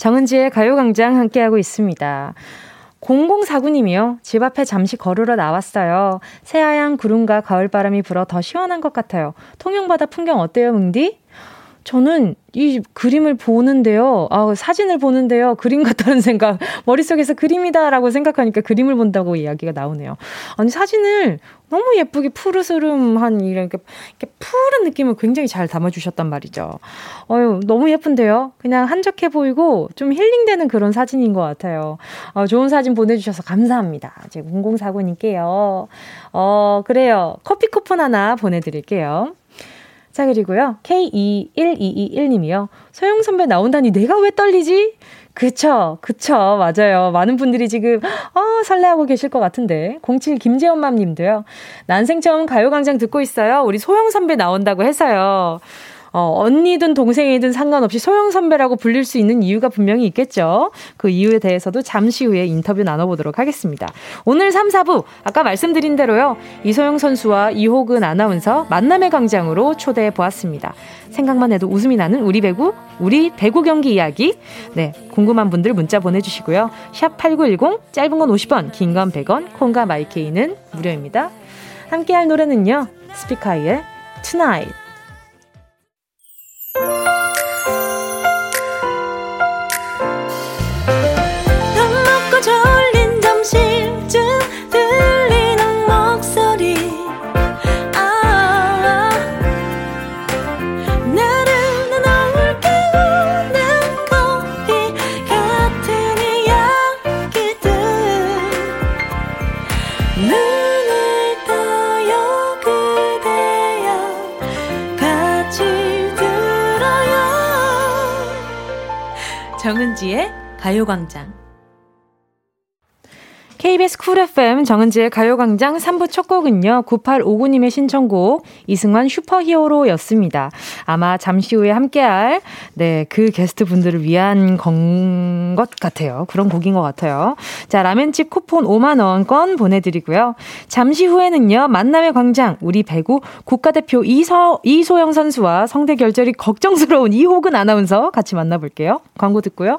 정은지의 가요광장 함께하고 있습니다. 0049님이요. 집 앞에 잠시 걸으러 나왔어요. 새하얀 구름과 가을바람이 불어 더 시원한 것 같아요. 통영바다 풍경 어때요, 뭉디? 저는 이 그림을 보는데요. 아, 사진을 보는데요. 그림 같다는 생각. <laughs> 머릿속에서 그림이다라고 생각하니까 그림을 본다고 이야기가 나오네요. 아니, 사진을 너무 예쁘게 푸르스름한 이렇게, 이렇게 푸른 느낌을 굉장히 잘 담아주셨단 말이죠. 어유 너무 예쁜데요? 그냥 한적해 보이고 좀 힐링되는 그런 사진인 것 같아요. 어, 좋은 사진 보내주셔서 감사합니다. 제 0049님께요. 어, 그래요. 커피 쿠폰 하나 보내드릴게요. 자, 그리고요. K21221님이요. 소영 선배 나온다니 내가 왜 떨리지? 그쵸, 그쵸, 맞아요. 많은 분들이 지금, 어, 설레하고 계실 것 같은데. 07 김재엄맘 님도요. 난생 처음 가요광장 듣고 있어요. 우리 소영 선배 나온다고 해서요. 어, 언니든 동생이든 상관없이 소영 선배라고 불릴 수 있는 이유가 분명히 있겠죠. 그 이유에 대해서도 잠시 후에 인터뷰 나눠보도록 하겠습니다. 오늘 3, 4부, 아까 말씀드린 대로요. 이소영 선수와 이호근 아나운서 만남의 광장으로 초대해 보았습니다. 생각만 해도 웃음이 나는 우리 배구, 우리 배구 경기 이야기. 네, 궁금한 분들 문자 보내주시고요. 샵 8910, 짧은 건 50원, 긴 건 100원, 콩과 마이케이는 무료입니다. 함께 할 노래는요. 스피카이의 Tonight. 정은지의 가요광장. KBS 쿨 FM 정은지의 가요광장 3부 첫 곡은요, 9859님의 신청곡, 이승환 슈퍼 히어로 였습니다. 아마 잠시 후에 함께할, 네, 그 게스트 분들을 위한 건 것 같아요. 그런 곡인 것 같아요. 자, 라멘집 쿠폰 5만원권 보내드리고요. 잠시 후에는요, 만남의 광장, 우리 배구 국가대표 이서, 이소영 선수와 성대 결절이 걱정스러운 이호근 아나운서 같이 만나볼게요. 광고 듣고요.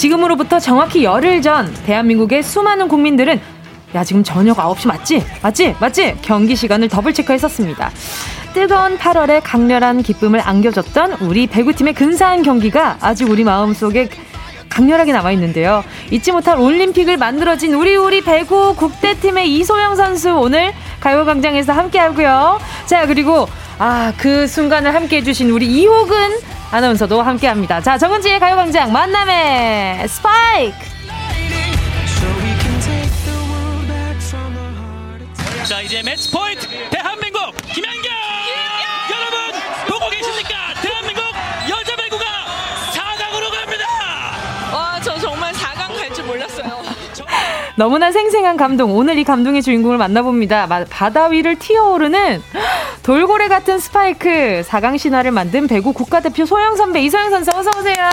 지금으로부터 정확히 열흘 전 대한민국의 수많은 국민들은 야 지금 저녁 9시 맞지? 맞지? 맞지? 경기 시간을 더블 체크했었습니다. 뜨거운 8월에 강렬한 기쁨을 안겨줬던 우리 배구팀의 근사한 경기가 아직 우리 마음속에 강렬하게 남아있는데요. 잊지 못할 올림픽을 만들어진 우리 우리 배구 국대팀의 이소영 선수 오늘 가요광장에서 함께 하고요. 자 그리고 아 그 순간을 함께 해주신 우리 이호근 아나운서도 함께합니다. 자, 정은지의 가요광장 만남의 스파이크! 자, 이제 매치 포인트! 대한민국 김연경! 여러분, 보고 계십니까? 대한민국 여자 배구가 4강으로 갑니다! 와, 저 정말 4강 갈 줄 몰랐어요. 너무나 생생한 감동. 오늘 이 감동의 주인공을 만나봅니다. 바다 위를 튀어오르는 돌고래 같은 스파이크 4강 신화를 만든 배구 국가대표 소영 선배 이소영 선수 어서 오세요.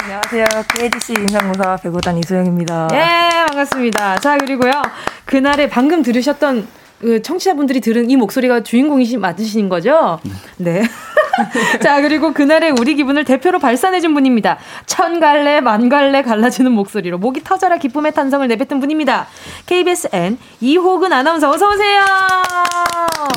안녕하세요. KDC 인상고사 배구단 이소영입니다. 예, 반갑습니다. 자, 그리고요. 그날에 방금 들으셨던 그 청취자분들이 들은 이 목소리가 주인공이신 맞으신 거죠? 네. 네. <laughs> 자, 그리고 그날의 우리 기분을 대표로 발산해준 분입니다. 천 갈래, 만 갈래 갈라지는 목소리로 목이 터져라 기쁨의 탄성을 내뱉은 분입니다. KBSN 이호근 아나운서 어서오세요.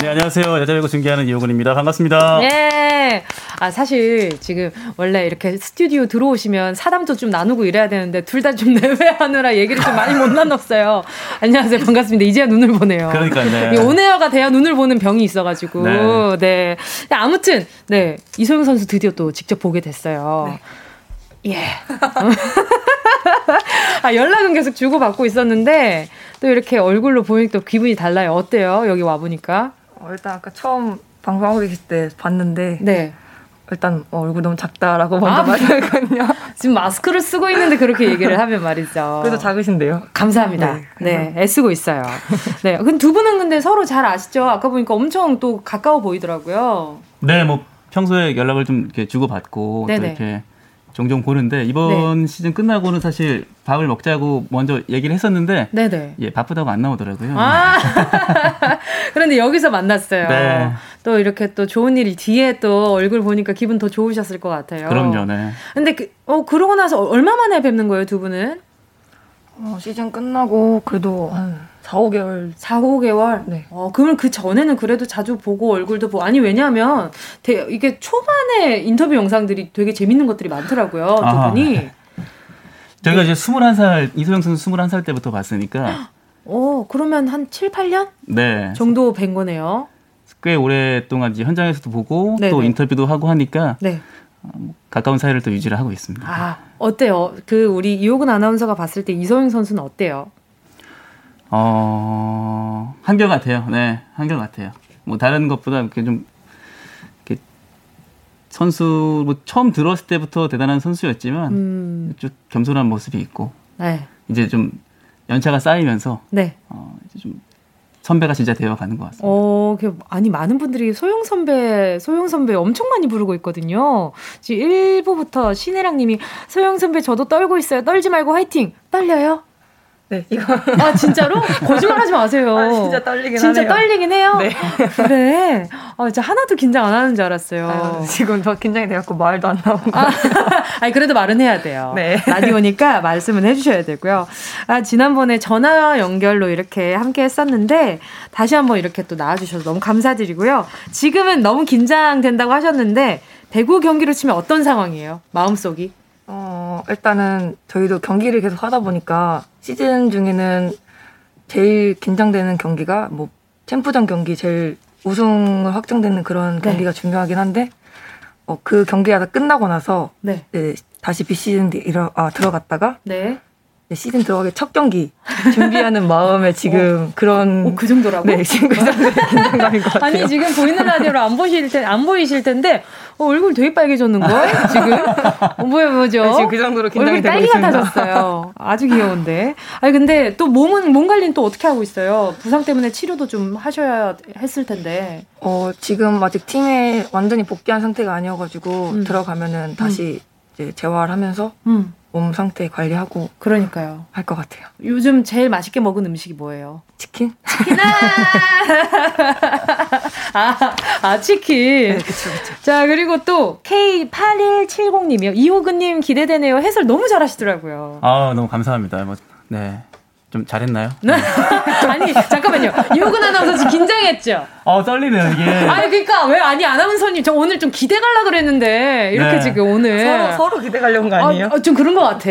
네, 안녕하세요. 여자배구 중계하는 이호근입니다. 반갑습니다. 네. 아, 사실 지금 원래 이렇게 스튜디오 들어오시면 사담도 좀 나누고 이래야 되는데 둘 다 좀 <laughs> 내외하느라 얘기를 좀 많이 못 나눴어요. 안녕하세요. 반갑습니다. 이제야 눈을 보네요. 그러니까, 네. 온에어가 돼야 눈을 보는 병이 있어가지고. 네. 네. 아무튼 네. 이소영 선수 드디어 또 직접 보게 됐어요. 네. 예. <laughs> 아, 연락은 계속 주고 받고 있었는데, 또 이렇게 얼굴로 보니까 또 기분이 달라요. 어때요? 여기 와 보니까? 어, 일단 아까 처음 방송하고 계실 때 봤는데, 네. 일단 어, 얼굴 너무 작다라고 먼저 아, 말했거든요. <laughs> 지금 마스크를 쓰고 있는데 그렇게 얘기를 하면 말이죠. 그래도 작으신데요. 감사합니다. 네, 네 애쓰고 있어요. 네, 두 분은 근데 서로 잘 아시죠? 아까 보니까 엄청 또 가까워 보이더라고요. 네, 뭐 평소에 연락을 좀 이렇게 주고받고 네네. 또 이렇게 종종 보는데 이번 네. 시즌 끝나고는 사실 밥을 먹자고 먼저 얘기를 했었는데 네네. 예 바쁘다고 안 나오더라고요. 아~ <laughs> 그런데 여기서 만났어요. 네. 또 이렇게 또 좋은 일 뒤에 또 얼굴 보니까 기분 더 좋으셨을 것 같아요. 그럼요, 네. 근데 그, 어 그러고 나서 얼마 만에 뵙는 거예요, 두 분은? 어, 시즌 끝나고 그래도 한 4, 5개월. 4, 5개월? 네. 어, 그러면 그 전에는 그래도 자주 보고 얼굴도 보고. 아니, 왜냐면, 하 이게 초반에 인터뷰 영상들이 되게 재밌는 것들이 많더라고요. 두 아, 분이. 네. 저희가 네. 이제 21살, 이소영 선수 21살 때부터 봤으니까. 어, 그러면 한 7, 8년? 네. 정도 뵌 거네요. 꽤 오랫동안 이제 현장에서도 보고 네네. 또 인터뷰도 하고 하니까. 네. 가까운 사이를 또 유지를 하고 있습니다. 아, 어때요? 그 우리 이호근 아나운서가 봤을 때 이소영 선수는 어때요? 어, 한결 같아요. 네, 한결 같아요. 뭐 다른 것보다 이렇게 좀 이렇게 선수 뭐 처음 들어왔을 때부터 대단한 선수였지만 음. 좀 겸손한 모습이 있고 네. 이제 좀 연차가 쌓이면서 네. 어, 이제 좀 선배가 진짜 되어가는 것 같습니다. 어, 그, 아니, 많은 분들이 소영 선배, 소영 선배 엄청 많이 부르고 있거든요. 지금 1부부터 신혜랑 님이 소영 선배 저도 떨고 있어요. 떨지 말고 화이팅! 떨려요? 네, 이거. <laughs> 아, 진짜로? 거짓말 하지 마세요. 아, 진짜 떨리긴 진짜 하네요. 떨리긴 해요? 네. 그래. <laughs> 아, 진짜 하나도 긴장 안 하는 줄 알았어요. 아유, 지금 더 긴장이 돼갖고 말도 안 나오고. 아, <laughs> 아니, 그래도 말은 해야 돼요. 네. 라디오니까 말씀은 해주셔야 되고요. 아, 지난번에 전화 연결로 이렇게 함께 했었는데, 다시 한번 이렇게 또 나와주셔서 너무 감사드리고요. 지금은 너무 긴장된다고 하셨는데, 배구 경기로 치면 어떤 상황이에요? 마음속이? 어, 일단은 저희도 경기를 계속 하다 보니까 시즌 중에는 제일 긴장되는 경기가 뭐 챔프전 경기 제일 우승을 확정되는 그런 네. 경기가 중요하긴 한데 어, 그 경기가 다 끝나고 나서 네. 네, 다시 비시즌 일어, 아, 들어갔다가 네. 시즌 들어가기 첫 경기 준비하는 <laughs> 마음에 지금 어. 그런 어, 그 정도라고? 네, 지금 그 정도의 <laughs> 긴장감인 것 같아요. 아니 지금 보이는 라디오로 안 보실 때안 보이실 텐데 어, 얼굴 되게 빨개졌는 걸 지금 어, 뭐야 뭐죠? 네, 지금 그 정도로 긴장이 되고 있습니다. 딸기 같아졌어요. <laughs> 아주 귀여운데. 아니 근데 또 몸은 몸 관리는 또 어떻게 하고 있어요? 부상 때문에 치료도 좀 하셔야 했을 텐데. 어 지금 아직 팀에 완전히 복귀한 상태가 아니어가지고 음. 들어가면은 다시 음. 이제 재활 하면서 음. 몸 상태 관리하고 그러니까요. 할 것 같아요. 요즘 제일 맛있게 먹은 음식이 뭐예요? 치킨? 치킨! 아, <laughs> 아, 치킨. 네, 그쵸, 그쵸. 자, 그리고 또 K8170님이요. 이호근님 기대되네요. 해설 너무 잘하시더라고요. 아, 너무 감사합니다. 뭐, 네. 좀 잘했나요? 네. <laughs> 아니 잠깐만요. 이호근 아나운서 지금 긴장했죠? 어 떨리네요 이게. 아니 그러니까 왜 아니 아나운서님 저 오늘 좀 기대 갈라 그랬는데 이렇게 네. 지금 오늘 서로 서로 기대 가려는 거 아니에요? 아, 좀 그런 것 같아.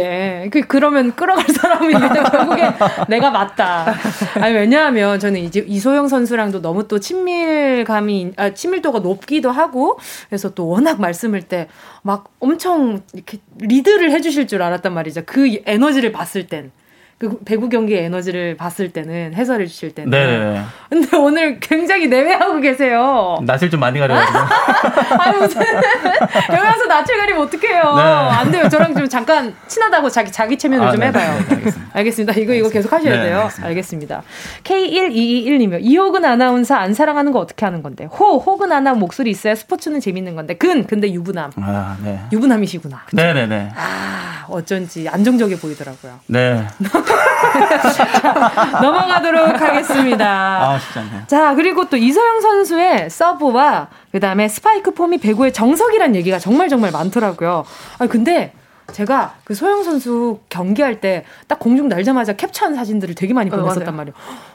그 그러면 끌어갈 사람이 있는데 <laughs> 결국엔 내가 맞다. 아니 왜냐하면 저는 이제 이소영 선수랑도 너무 또 친밀감이 아, 친밀도가 높기도 하고 그래서 또 워낙 말씀을 때 막 엄청 이렇게 리드를 해주실 줄 알았단 말이죠. 그 에너지를 봤을 땐. 그 배구 경기 에너지를 봤을 때는 해설해 주실 때는. 네. 근데 오늘 굉장히 내외하고 계세요. 낯을 좀 많이 가려가지고. <laughs> 아 무슨 <laughs> 여기 와서 낯을 가리면 어떡해요. 네. 안 돼요. 저랑 좀 잠깐 친하다고 자기 자기 체면을 아, 좀 네, 해봐요. 네, 네, 알겠습니다. 알겠습니다. 이거 이거 계속 하셔야 네, 돼요. 알겠습니다. K1221님이요. 이호근 아나운서 안 사랑하는 거 어떻게 하는 건데? 호 호근 아나 목소리 있어야 스포츠는 재밌는 건데. 근 근데 유부남. 아, 네. 유부남이시구나. 네네네. 아 어쩐지 안정적이 보이더라고요. 네. <laughs> <laughs> 넘어가도록 하겠습니다. 아, 쉽지 않네요. 자, 그리고 또 이서영 선수의 서브와 그다음에 스파이크 폼이 배구의 정석이란 얘기가 정말 정말 많더라고요. 아, 근데 제가 그 소영 선수 경기할 때 딱 공중 날자마자 캡처한 사진들을 되게 많이 어, 보냈었단 어, 말이에요.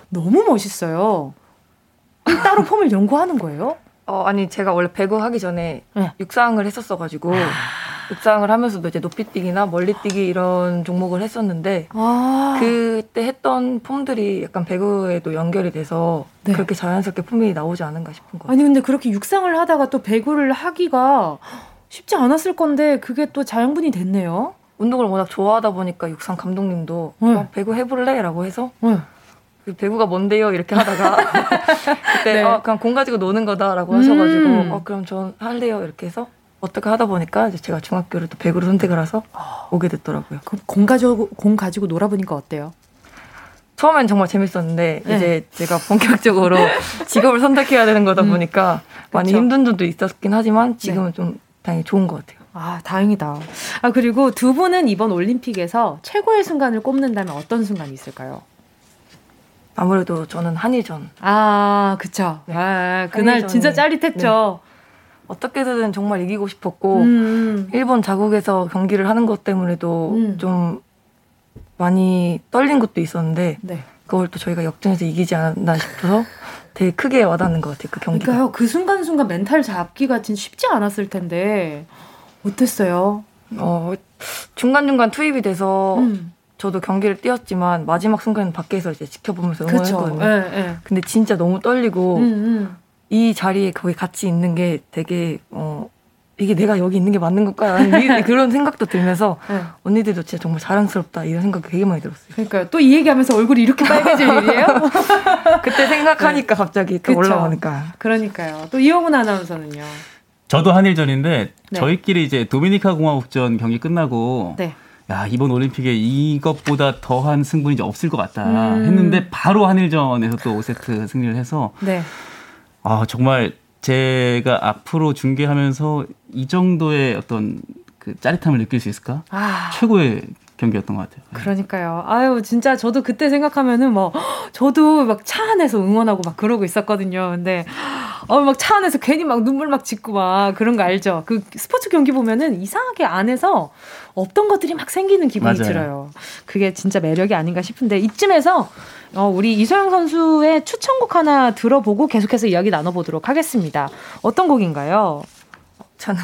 너무 멋있어요. 따로 폼을 연구하는 거예요? 어, 아니, 제가 원래 배구 하기 전에 네. 육상을 했었어 가지고, 아... 육상을 하면서도 이제 높이뛰기나 멀리뛰기 이런 종목을 했었는데, 아... 그때 했던 폼들이 약간 배구에도 연결이 돼서 네. 그렇게 자연스럽게 폼이 나오지 않은가 싶은 거예요. 아니, 근데 그렇게 육상을 하다가 또 배구를 하기가 쉽지 않았을 건데, 그게 또 자양분이 됐네요. 운동을 워낙 좋아하다 보니까 육상 감독님도 네. 어, 배구 해볼래? 라고 해서 네. 그 배구가 뭔데요? 이렇게 하다가 <laughs> 그때 네. 어, 그냥 공 가지고 노는 거다라고 하셔가지고 음. 어 그럼 전 할래요 이렇게 해서 어떻게 하다 보니까 이제 제가 중학교를 또 배구를 선택을 해서 오게 됐더라고요. 그럼 공 가지고 공 가지고 놀아보니까 어때요? 처음엔 정말 재밌었는데 네. 이제 제가 본격적으로 <laughs> 직업을 선택해야 되는 거다 음. 보니까 많이 힘든 점도 있었긴 하지만 지금은 네. 좀 다행히 좋은 것 같아요. 아, 다행이다. 아, 그리고 두 분은 이번 올림픽에서 최고의 순간을 꼽는다면 어떤 순간이 있을까요? 아무래도 저는 한일전. 아, 그쵸. 네. 아, 그날 한일전이, 진짜 짜릿했죠. 네. 어떻게든 정말 이기고 싶었고, 음. 일본 자국에서 경기를 하는 것 때문에도 음. 좀 많이 떨린 것도 있었는데, 네. 그걸 또 저희가 역전해서 이기지 않았나 싶어서 되게 크게 와닿는 것 같아요, 그 경기가. 그러니까요, 그 순간 순간 멘탈 잡기가 진짜 쉽지 않았을 텐데, 어땠어요? 어, 중간 중간 투입이 돼서, 음. 저도 경기를 뛰었지만 마지막 순간 밖에서 이제 지켜보면서 응원했거든요. 네, 네. 근데 진짜 너무 떨리고 음, 음. 이 자리에 거기 같이 있는 게 되게 어 이게 내가 여기 있는 게 맞는 걸까? <laughs> 그런 생각도 들면서 네. 언니들도 진짜 정말 자랑스럽다 이런 생각이 되게 많이 들었어요. 그러니까 또 이 얘기하면서 얼굴이 이렇게 빨개질 <laughs> 일이에요? 그때 생각하니까 네. 갑자기 또 올라오니까. 그러니까요. 또 이영훈 아나운서는요. 저도 한일전인데 네. 저희끼리 이제 도미니카 공화국전 경기 끝나고 네. 야 이번 올림픽에 이것보다 더한 승부는 이제 없을 것 같다 음. 했는데 바로 한일전에서 또 5세트 승리를 해서 네. 아 정말 제가 앞으로 중계하면서 이 정도의 어떤 그 짜릿함을 느낄 수 있을까? 아. 최고의 경기였던 것 같아요. 네. 그러니까요. 아유, 진짜 저도 그때 생각하면은 뭐, 저도 막 차 안에서 응원하고 막 그러고 있었거든요. 근데, 어, 막 차 안에서 괜히 막 눈물 막 짓고 막 그런 거 알죠? 그 스포츠 경기 보면은 이상하게 안에서 없던 것들이 막 생기는 기분이 맞아요. 들어요. 그게 진짜 매력이 아닌가 싶은데, 이쯤에서 어, 우리 이소영 선수의 추천곡 하나 들어보고 계속해서 이야기 나눠보도록 하겠습니다. 어떤 곡인가요? 저는.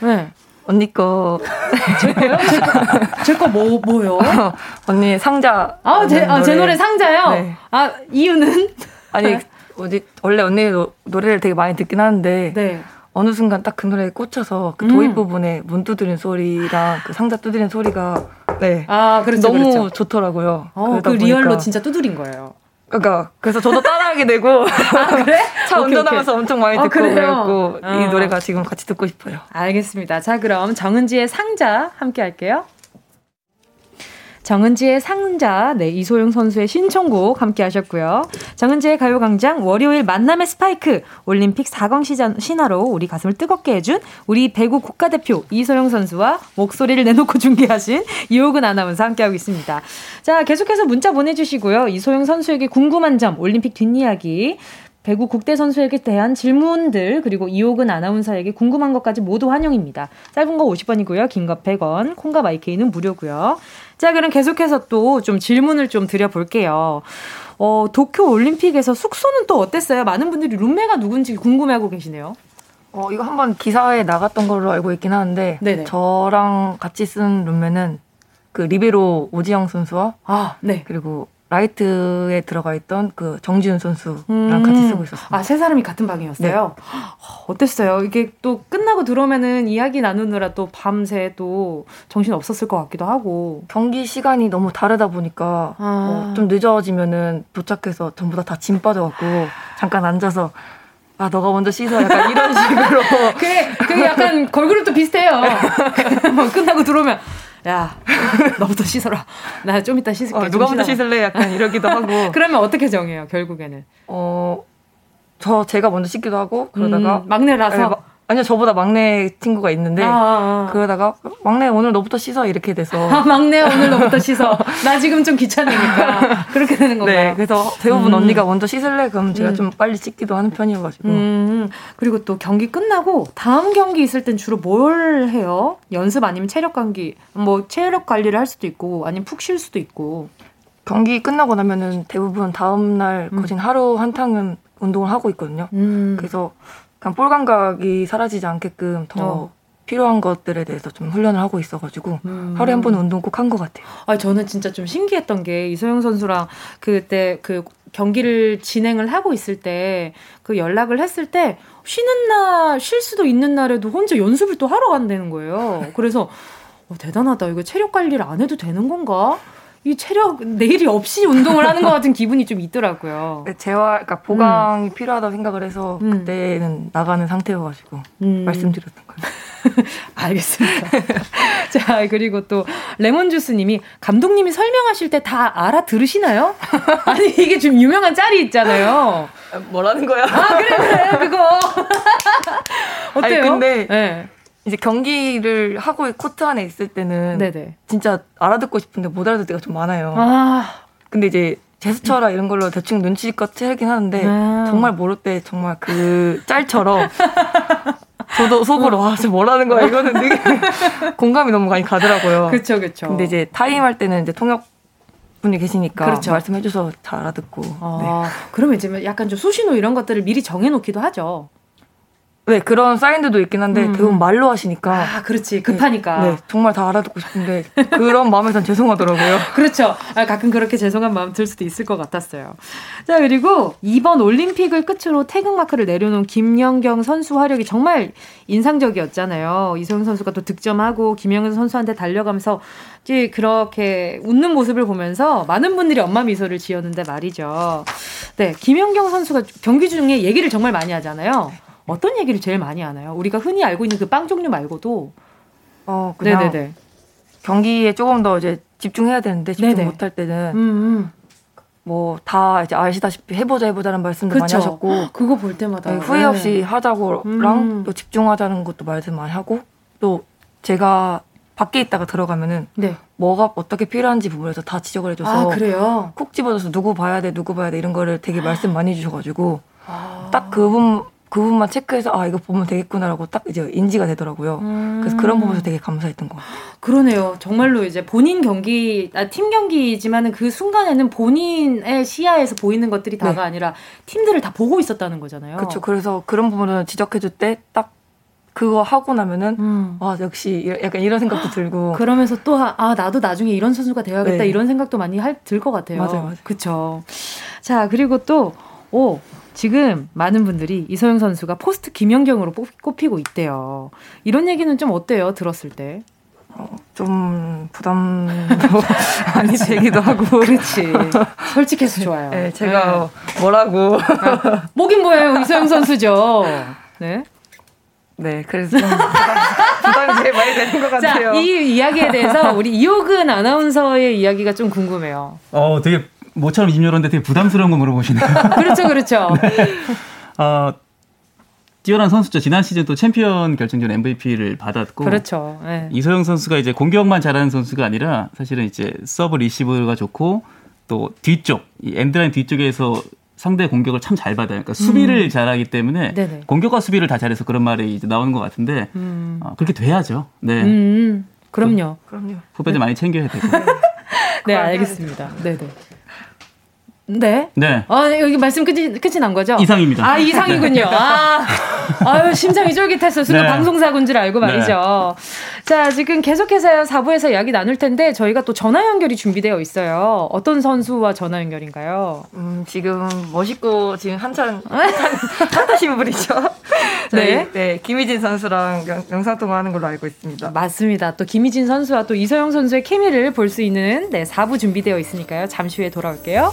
네. 언니 거. 제 거요? <laughs> 제거 뭐, 뭐요? <laughs> 언니 상자. 아, 제, 아, 제 노래 상자요? 네. 아, 이유는? 아니, <laughs> 어디, 원래 언니 노래를 되게 많이 듣긴 하는데. 네. 어느 순간 딱 그 노래에 꽂혀서 그 도입 음. 부분에 문 두드리는 소리랑 그 상자 두드리는 소리가 네. 아, 그렇죠, 너무 그렇죠. 좋더라고요. 어, 그 리얼로 진짜 두드린 거예요. 그러니까 그래서 저도 따라하게 되고 아, 그래? <laughs> 차 운전하면서 엄청 많이 아, 듣고 아, 그랬고 어. 이 노래가 지금 같이 듣고 싶어요. 알겠습니다. 자 그럼 정은지의 상자 함께 할게요. 정은지의 상자, 네, 이소영 선수의 신청곡 함께 하셨고요. 정은지의 가요광장 월요일 만남의 스파이크 올림픽 4강 시전, 신화로 우리 가슴을 뜨겁게 해준 우리 배구 국가대표 이소영 선수와 목소리를 내놓고 중계하신 이호근 아나운서 함께하고 있습니다. 자, 계속해서 문자 보내주시고요. 이소영 선수에게 궁금한 점, 올림픽 뒷이야기, 배구 국대 선수에게 대한 질문들 그리고 이호근 아나운서에게 궁금한 것까지 모두 환영입니다. 짧은 거 50원이고요. 긴 거 100원. 콩과 마이케이는 무료고요. 자, 그럼 계속해서 또 좀 질문을 좀 드려 볼게요. 어, 도쿄 올림픽에서 숙소는 또 어땠어요? 많은 분들이 룸메가 누군지 궁금해하고 계시네요. 어, 이거 한번 기사에 나갔던 걸로 알고 있긴 하는데, 네네. 저랑 같이 쓴 룸메는 그 리베로 오지영 선수와, 아, 네. 그리고 라이트에 들어가 있던 그 정지훈 선수랑 음. 같이 쓰고 있었어요. 아, 세 사람이 같은 방이었어요? 네. 어땠어요? 이게 또 끝나고 들어오면은 이야기 나누느라 또 밤새 또 정신 없었을 것 같기도 하고. 경기 시간이 너무 다르다 보니까 아. 어, 좀 늦어지면은 도착해서 전부 다 다 짐 빠져갖고 잠깐 앉아서 아, 너가 먼저 씻어. 약간 이런 <laughs> 식으로. 그게, 그게 약간 걸그룹도 비슷해요. 뭐 <laughs> 끝나고 들어오면. 야, 너부터 씻어라. 나 좀 이따 씻을게. 어, 누가 먼저 씻을래? 약간 이러기도 하고. <laughs> 그러면 어떻게 정해요, 결국에는? 어, 저 제가 먼저 씻기도 하고 그러다가 음, 막내라서 아니요, 저보다 막내 친구가 있는데, 아, 아, 아. 그러다가, 막내 오늘 너부터 씻어, 이렇게 돼서. 아, 막내 오늘 너부터 씻어. <laughs> 나 지금 좀 귀찮으니까. 그렇게 되는 건가요? 네, 그래서 대부분 음. 언니가 먼저 씻을래? 그럼 제가 음. 좀 빨리 씻기도 하는 편이어가지고. 음. 그리고 또 경기 끝나고, 다음 경기 있을 땐 주로 뭘 해요? 연습 아니면 체력 관리, 뭐, 체력 관리를 할 수도 있고, 아니면 푹 쉴 수도 있고. 경기 끝나고 나면은 대부분 다음날 음. 거진 하루 한탕은 운동을 하고 있거든요. 음. 그래서 그냥 볼 감각이 사라지지 않게끔 더 어. 필요한 것들에 대해서 좀 훈련을 하고 있어가지고 음. 하루에 한 번은 운동 꼭 한 것 같아요. 아 저는 진짜 좀 신기했던 게 이소영 선수랑 그때 그 경기를 진행을 하고 있을 때 그 연락을 했을 때 쉬는 날 쉴 수도 있는 날에도 혼자 연습을 또 하러 간다는 거예요. 그래서 어, 대단하다. 이거 체력 관리를 안 해도 되는 건가? 이 체력 내일이 없이 운동을 하는 것 같은 기분이 좀 있더라고요. 네, 재활, 그러니까 보강이 음. 필요하다고 생각을 해서 음. 그때는 나가는 상태여가지고 음. 말씀드렸던 거예요. <laughs> 알겠습니다. <laughs> 자 그리고 또 레몬 주스님이 감독님이 설명하실 때 다 알아 들으시나요? <laughs> 아니 이게 좀 유명한 짤이 있잖아요. 뭐라는 거야? 아 그래 그래 그거 어때요? 아니, 근데 네. 이제 경기를 하고 코트 안에 있을 때는 네네. 진짜 알아듣고 싶은데 못 알아듣을 때가 좀 많아요. 아. 근데 이제 제스처라 이런 걸로 대충 눈치껏 채긴 하는데 아. 정말 모를 때 정말 그 짤처럼 <laughs> 저도 속으로 와, 저 뭐라는 거야 이거는 되게 <laughs> 공감이 너무 많이 가더라고요. 그렇죠, 그렇죠. 근데 이제 타임 할 때는 이제 통역 분이 계시니까 그렇죠. 말씀해줘서 잘 알아듣고. 아, 네. 그러면 이제 약간 좀 수신호 이런 것들을 미리 정해놓기도 하죠. 네, 그런 사인들도 있긴 한데 음. 대부분 말로 하시니까. 아, 그렇지. 급하니까. 네, 네 정말 다 알아듣고 싶은데 그런 마음에선 죄송하더라고요. <laughs> 그렇죠. 아, 가끔 그렇게 죄송한 마음 들 수도 있을 것 같았어요. 자, 그리고 이번 올림픽을 끝으로 태극마크를 내려놓은 김연경 선수 활약이 정말 인상적이었잖아요. 이소영 선수가 또 득점하고 김연경 선수한테 달려가면서 그렇게 웃는 모습을 보면서 많은 분들이 엄마 미소를 지었는데 말이죠. 네, 김연경 선수가 경기 중에 얘기를 정말 많이 하잖아요. 어떤 얘기를 제일 많이 하나요? 우리가 흔히 알고 있는 그 빵 종류 말고도 어 그냥 네네네. 경기에 조금 더 이제 집중해야 되는데 집중 못 할 때는 음, 음. 뭐다 이제 아시다시피 해보자 해보자는 말씀도 그쵸. 많이 하셨고 <gasps> 그거 볼 때마다 네, 후회 없이 네. 하자고랑 음. 또 집중하자는 것도 말씀 많이 하고 또 제가 밖에 있다가 들어가면은 네. 뭐가 어떻게 필요한지 부분에서 다 지적을 해줘서 아, 그래요? 콕 집어줘서 누구 봐야 돼 누구 봐야 돼 이런 거를 되게 <gasps> 말씀 많이 해주셔가지고 아. 딱 그분 그 부분만 체크해서 아 이거 보면 되겠구나라고 딱 이제 인지가 되더라고요. 음. 그래서 그런 부분에서 되게 감사했던 것 같아요. 그러네요. 정말로 이제 본인 경기, 아, 팀 경기지만은 그 순간에는 본인의 시야에서 보이는 것들이 다가 네. 아니라 팀들을 다 보고 있었다는 거잖아요. 그렇죠. 그래서 그런 부분을 지적해줄 때 딱 그거 하고 나면은 음. 아 역시 약간 이런 생각도 들고 그러면서 또 아 나도 나중에 이런 선수가 되어야겠다 네. 이런 생각도 많이 들것 같아요. 맞아요, 맞아요. 그렇죠. 자 그리고 또오 지금 많은 분들이 이소영 선수가 포스트 김연경으로 꼽히고 있대요. 이런 얘기는 좀 어때요? 들었을 때? 어, 좀 부담도 <laughs> 많이 되기도 하고. 그렇지. 솔직해서 좋아요. 네, 제가 네. 뭐라고. 아, 뭐긴 뭐예요. 이소영 선수죠. 네. 네, 그래서 좀 부담, 이 제일 많이 되는 것 같아요. 자, 이 이야기에 대해서 우리 이호근 아나운서의 이야기가 좀 궁금해요. 어, 되게 모처럼 20년인데 되게 부담스러운 거 물어보시네요. <laughs> 그렇죠, 그렇죠. <laughs> 네. 어, 뛰어난 선수죠. 지난 시즌 또 챔피언 결정전 MVP를 받았고. 그렇죠. 네. 이소영 선수가 이제 공격만 잘하는 선수가 아니라 사실은 이제 서브 리시브가 좋고 또 뒤쪽, 이 엔드라인 뒤쪽에서 상대 공격을 참 잘 받아요. 그러니까 수비를 음. 잘하기 때문에 네네. 공격과 수비를 다 잘해서 그런 말이 이제 나오는 것 같은데 음. 어, 그렇게 돼야죠. 네. 음. 그럼요. 그럼요. 후배들 네. 많이 챙겨야 되고. <laughs> 네, 알겠습니다. 네, 네. 네. 네. 아, 여기 말씀 끝이, 끝이 난 거죠? 이상입니다. 아, 이상이군요. 아, 아유, 심장이 쫄깃했어. 순간 네. 방송사고인 줄 알고 말이죠. 네. 자, 지금 계속해서 4부에서 이야기 나눌 텐데, 저희가 또 전화 연결이 준비되어 있어요. 어떤 선수와 전화 연결인가요? 음, 지금 멋있고, 지금 한참, <laughs> 핫하신 분이죠. 네. 네, 김희진 선수랑 영 상통화 하는 걸로 알고 있습니다. 맞습니다. 또 김희진 선수와 또 이서영 선수의 케미를 볼 수 있는 네, 4부 준비되어 있으니까요. 잠시 후에 돌아올게요.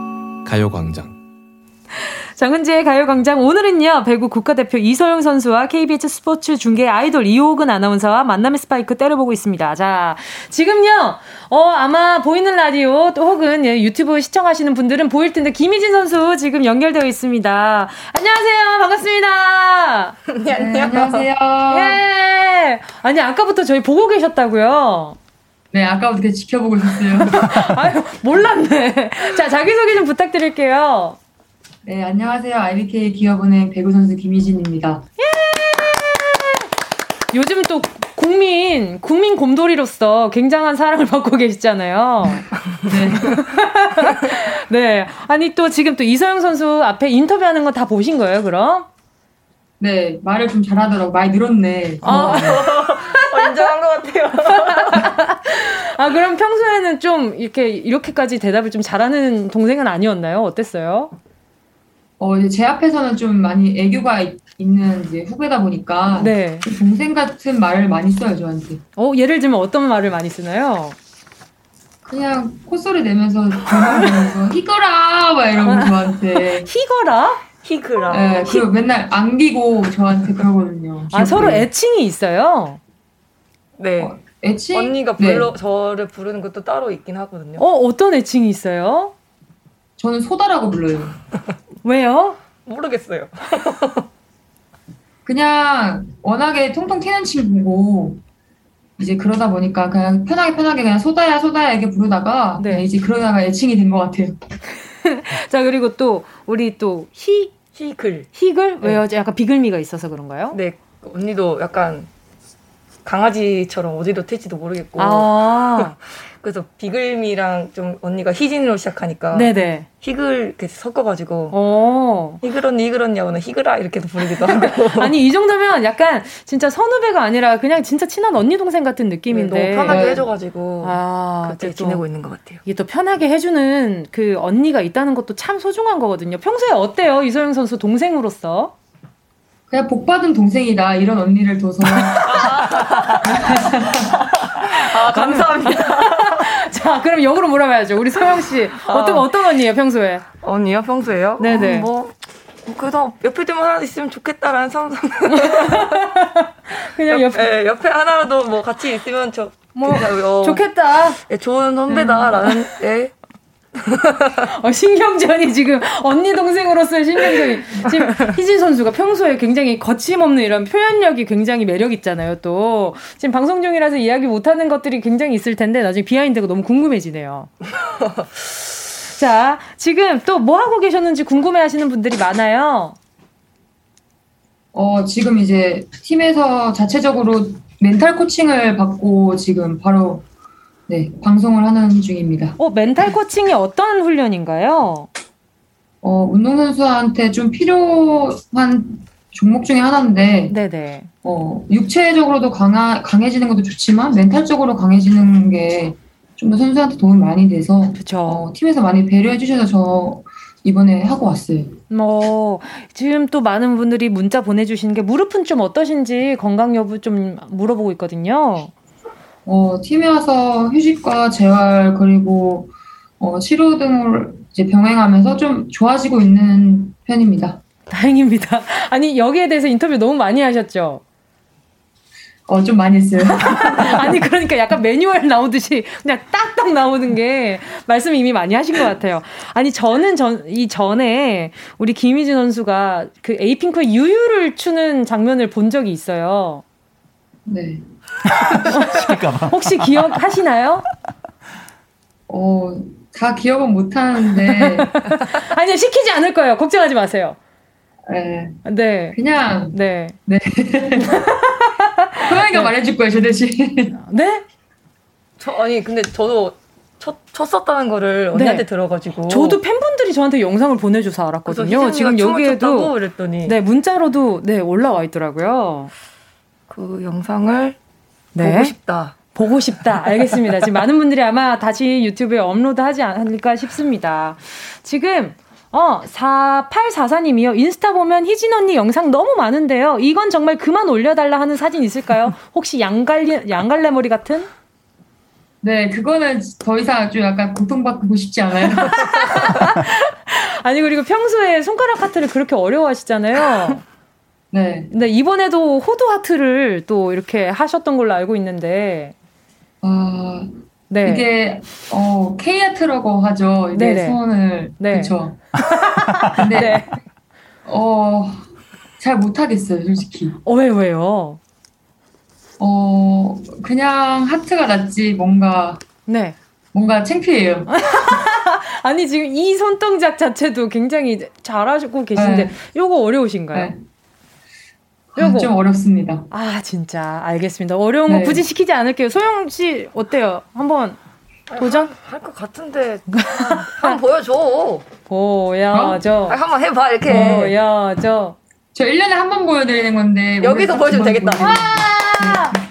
가요광장 정은지의 가요광장 오늘은요 배구 국가대표 이소영 선수와 KBS 스포츠 중계 아이돌 이호근 아나운서와 만남의 스파이크 때려보고 있습니다. 자 지금요 어 아마 보이는 라디오 또 혹은 예, 유튜브 시청하시는 분들은 보일 텐데 김희진 선수 지금 연결되어 있습니다. 안녕하세요 반갑습니다. 네, 안녕하세요. 예 아니 아까부터 저희 보고 계셨다고요. 네, 아까부터 지켜보고 있었어요. <laughs> 아유, 몰랐네. 자, 자기소개 좀 부탁드릴게요. 네, 안녕하세요. IBK 기업은행 배구 선수 김희진입니다. 예! 요즘 또 국민 국민 곰돌이로서 굉장한 사랑을 받고 계시잖아요. <laughs> 네. <laughs> 네. 아니 또 지금 또 이서영 선수 앞에 인터뷰하는 거다 보신 거예요, 그럼? 네, 말을 좀 잘하더라고. 많이 늘었네. 아. <laughs> 어, 인정한 것 같아요. <laughs> 아, 그럼 평소에는 좀 이렇게, 이렇게까지 대답을 좀 잘하는 동생은 아니었나요? 어땠어요? 어, 이제 제 앞에서는 좀 많이 애교가 있는 이제 후배다 보니까 네. 동생 같은 말을 많이 써요 저한테. 어 예를 들면 어떤 말을 많이 쓰나요? 그냥 콧소리 내면서 전화하면서 희거라 막 이러고 저한테. <laughs> 희거라? 희그라. 네, 그리고 맨날 안기고 저한테 그러거든요. 아 서로 애칭이 있어요. 네. 어, 애칭 언니가 불러 네. 저를 부르는 것도 따로 있긴 하거든요. 어 어떤 애칭이 있어요? 저는 소다라고 불러요. <laughs> 왜요? 모르겠어요. <laughs> 그냥 워낙에 통통 튀는 친구고 이제 그러다 보니까 그냥 편하게 편하게 그냥 소다야 소다야 이렇게 부르다가 네. 이제 그러다가 애칭이 된 것 같아요. <laughs> <laughs> 자 그리고 또 우리 또 희 희글 희글 네. 왜요? 약간 비글미가 있어서 그런가요? 네 언니도 약간 강아지처럼 어디로 튈지도 모르겠고 아. <laughs> 그래서 비글미랑 좀 언니가 희진으로 시작하니까 네네. 희글 이렇게 섞어가지고 오. 어. 희글 언니 희글 언니 하고는 희글아 이렇게도 부르기도 하고 <laughs> 아니 이 정도면 약간 진짜 선후배가 아니라 그냥 진짜 친한 언니 동생 같은 느낌인데 네, 너무 편하게 해줘가지고 아, 그렇게 지내고 있는 것 같아요. 이게 또 편하게 해주는 그 언니가 있다는 것도 참 소중한 거거든요. 평소에 어때요 이소영 선수 동생으로서? 그냥 복 받은 동생이다 이런 언니를 둬서 <laughs> 아, 감사합니다. <laughs> 자, 그럼 역으로 물어봐야죠. 우리 소영 씨. 어떤, 어. 어떤 언니예요, 평소에? 언니요, 평소에요? 네네. 음, 뭐, 그래도 옆에 좀 하나 있으면 좋겠다라는 상상. <laughs> 그냥 옆, 에, 옆에 하나라도 뭐 같이 있으면 저, 뭐, 어, 좋겠다. 예, 좋은 선배다라는, 음. 예. 어, 신경전이 지금 언니 동생으로서의 신경전이 지금 희진 선수가 평소에 굉장히 거침없는 이런 표현력이 굉장히 매력 있잖아요. 또 지금 방송 중이라서 이야기 못하는 것들이 굉장히 있을 텐데 나중에 비하인드가 너무 궁금해지네요. 자, 지금 또 뭐 하고 계셨는지 궁금해하시는 분들이 많아요. 어, 지금 이제 팀에서 자체적으로 멘탈 코칭을 받고 지금 바로 네, 방송을 하는 중입니다. 어, 멘탈 코칭이 어떤 훈련인가요? 어, 운동선수한테 좀 필요한 종목 중에 하나인데, 네네. 어, 육체적으로도 강하, 강해지는 것도 좋지만, 멘탈적으로 강해지는 게 좀 더 선수한테 도움이 많이 돼서, 그쵸. 어, 팀에서 많이 배려해 주셔서 저 이번에 하고 왔어요. 뭐, 지금 또 많은 분들이 문자 보내주시는 게 무릎은 좀 어떠신지 건강 여부 좀 물어보고 있거든요. 어, 팀에 와서 휴식과 재활 그리고 어, 치료 등을 이제 병행하면서 좀 좋아지고 있는 편입니다. 다행입니다. <laughs> 아니 여기에 대해서 인터뷰 너무 많이 하셨죠? 어, 좀 많이 했어요. <laughs> 아니, 그러니까 약간 매뉴얼 나오듯이 그냥 딱딱 나오는 게 말씀 이미 많이 하신 것 같아요. 아니, 저는 전, 이 전에 우리 김희진 선수가 그 에이핑크의 유유를 추는 장면을 본 적이 있어요. 네. <laughs> 혹시 기억하시나요? 어, 다 기억은 못 하는데. <laughs> 아니, 시키지 않을 거예요. 걱정하지 마세요. 네. 네. 그냥. 네. 네. 소영이가 <laughs> 네. 말해줄 거예요, 저 대신. 네? 저, 아니, 근데 저도 쳤, 쳤었다는 거를 네. 언니한테 네. 들어가지고 저도 팬분들이 저한테 영상을 보내줘서 알았거든요. 지금 여기에도 그랬더니 네 문자로도 네 올라와 있더라고요. 그 영상을 네. 보고 싶다. 보고 싶다. 알겠습니다. 지금 많은 분들이 아마 다시 유튜브에 업로드 하지 않을까 싶습니다. 지금 어, 4844님이요. 인스타 보면 희진 언니 영상 너무 많은데요. 이건 정말 그만 올려달라 하는 사진 있을까요? 혹시 양갈래, 양갈래머리 같은? 네, 그거는 더 이상 좀 약간 고통받고 싶지 않아요. <laughs> 아니, 그리고 평소에 손가락 하트를 그렇게 어려워하시잖아요. 네. 근데 이번에도 호두 하트를 또 이렇게 하셨던 걸로 알고 있는데. 아, 네. 이게 어 K 아트라고 하죠. 네네. 손을 네. 그렇죠. <laughs> 근데 네. 어잘 못하겠어요, 솔직히. 어, 왜 왜요? 어 그냥 하트가 낫지 뭔가 네. 뭔가 창피해요. <laughs> 아니 지금 이 손동작 자체도 굉장히 잘하시고 계신데 네. 요거 어려우신가요? 네. 요거. 아, 좀 어렵습니다. 아 진짜 알겠습니다. 어려운 네. 거 굳이 시키지 않을게요. 소영 씨 어때요? 한번 도전? 할 것 같은데 한번 보여줘. 보여줘. 어? 한번 해봐 이렇게. 보여줘. 저 1년에 한 번 보여드리는 건데 여기서 보여주면 되겠다. 와!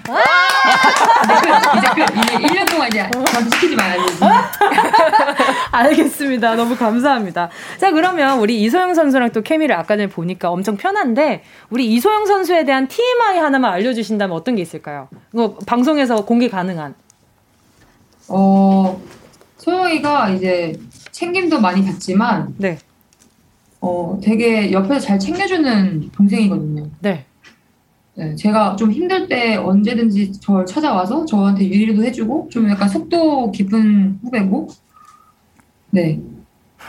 와! <laughs> 이제 끝. 이제 1년 동안 이제 시키지 말아야지. 알겠습니다. 너무 감사합니다. 자, 그러면 우리 이소영 선수랑 또 케미를 아까 전에 보니까 엄청 편한데, 우리 이소영 선수에 대한 TMI 하나만 알려 주신다면 어떤 게 있을까요? 뭐, 방송에서 공개 가능한. 어, 소영이가 이제 챙김도 많이 받지만, 네. 어, 되게 옆에서 잘 챙겨주는 동생이거든요. 네. 네, 제가 좀 힘들 때 언제든지 저를 찾아와서 저한테 유의도 해주고 좀 약간 속도 깊은 후배고 네.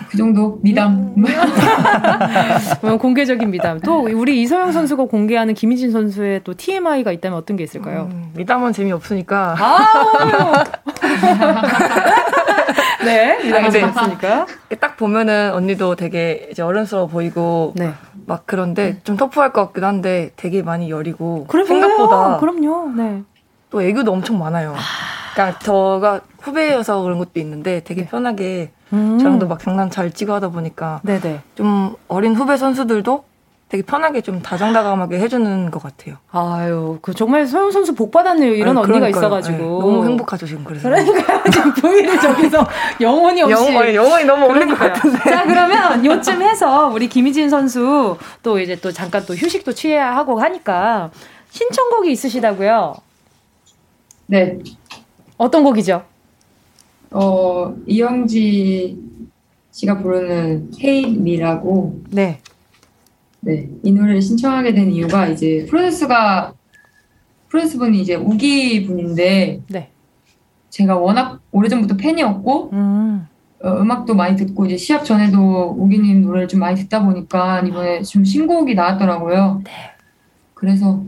그 정도 미담. 음. <laughs> 공개적인 미담. 또 우리 이서영 선수가 공개하는 김희진 선수의 또 TMI가 있다면 어떤 게 있을까요? 음, 미담은 재미 없으니까. <laughs> 아, 네, 미담은 재밌으니까. 딱 보면은 언니도 되게 이제 어른스러워 보이고 네. 막 그런데 좀 터프할 것 같기도 한데 되게 많이 여리고 그래 생각보다 그럼요. 네. 또 애교도 엄청 많아요. 그러니까 저가 후배여서 그런 것도 있는데 되게 네. 편하게 음. 저랑도 막 장난 잘 치고 하다 보니까 네네. 좀 어린 후배 선수들도 되게 편하게 좀 다정다감하게 해주는 것 같아요. 아유, 그 정말 소영 선수 복 받았네요. 이런 아유, 언니가 있어가지고 네, 너무 행복하죠 지금 그래서. 그러니까 <laughs> 지금 부위를 저기서 영혼이 없이 영, 영혼이 너무 없는 것 같은데. 자 그러면 요쯤 해서 우리 김희진 선수 또 이제 또 잠깐 또 휴식도 취해야 하고 하니까 신청곡이 있으시다고요? 네. 어떤 곡이죠? 어 이영지 씨가 부르는 Me라고. 네. 네, 이 노래를 신청하게 된 이유가 이제 프로듀스가 프로듀스 분이 이제 우기 분인데 네. 제가 워낙 오래전부터 팬이었고 음. 어, 음악도 많이 듣고 이제 시합 전에도 우기님 노래를 좀 많이 듣다 보니까 이번에 좀 신곡이 나왔더라고요. 네. 그래서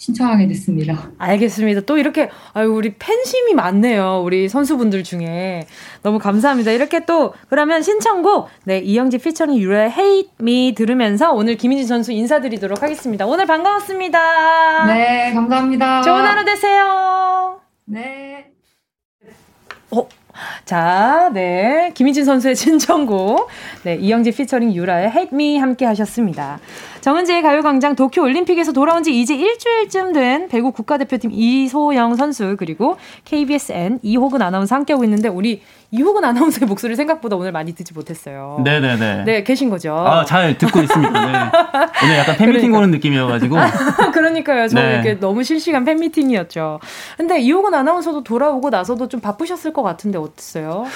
신청하게 됐습니다. 알겠습니다. 또 이렇게 아유 우리 팬심이 많네요. 우리 선수분들 중에 너무 감사합니다. 이렇게 또 그러면 신청곡 네 이영지 피처링 유래 Hate Me 들으면서 오늘 김인지 선수 인사드리도록 하겠습니다. 오늘 반가웠습니다. 네 감사합니다. 좋은 하루 되세요. 네. 어. 자, 네. 김희진 선수의 <laughs> 신청곡. 네. 이영지 피처링 유라의 Hate Me 함께 하셨습니다. 정은지의 가요광장 도쿄 올림픽에서 돌아온 지 이제 일주일쯤 된 배구 국가대표팀 이소영 선수 그리고 KBSN 이호근 아나운서 함께하고 있는데 우리 이호근 아나운서의 목소리 생각보다 오늘 많이 듣지 못했어요. 네네네. 네, 계신 거죠. 아, 잘 듣고 있습니다. 네. 오늘 약간 팬미팅 그러니까. 오는 느낌이어가지고. <laughs> 그러니까요. 저 네. 이렇게 너무 실시간 팬미팅이었죠. 근데 이호근 아나운서도 돌아오고 나서도 좀 바쁘셨을 것 같은데 어땠어요?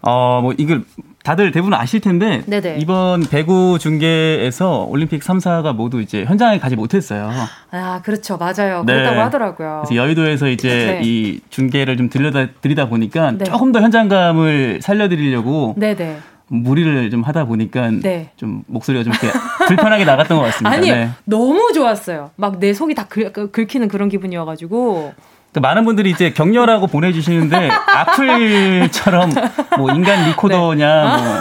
어, 뭐, 이걸 다들 대부분 아실 텐데 네네. 이번 배구 중계에서 올림픽 3사가 모두 이제 현장에 가지 못했어요. 아, 그렇죠. 맞아요. 네. 그렇다고 하더라고요. 그래서 여의도에서 이제 네. 이 중계를 좀 들려다 드리다 보니까 네. 조금 더 현장감을 살려 드리려고 네네. 무리를 좀 하다 보니까 네. 좀 목소리가 좀 이렇게 불편하게 나갔던 것 같습니다. 아니, 네. 너무 좋았어요. 막 내 속이 다 긁, 긁히는 그런 기분이어가지고. 그 많은 분들이 이제 격려라고 보내주시는데 악플처럼 뭐 인간 리코더냐 네. 뭐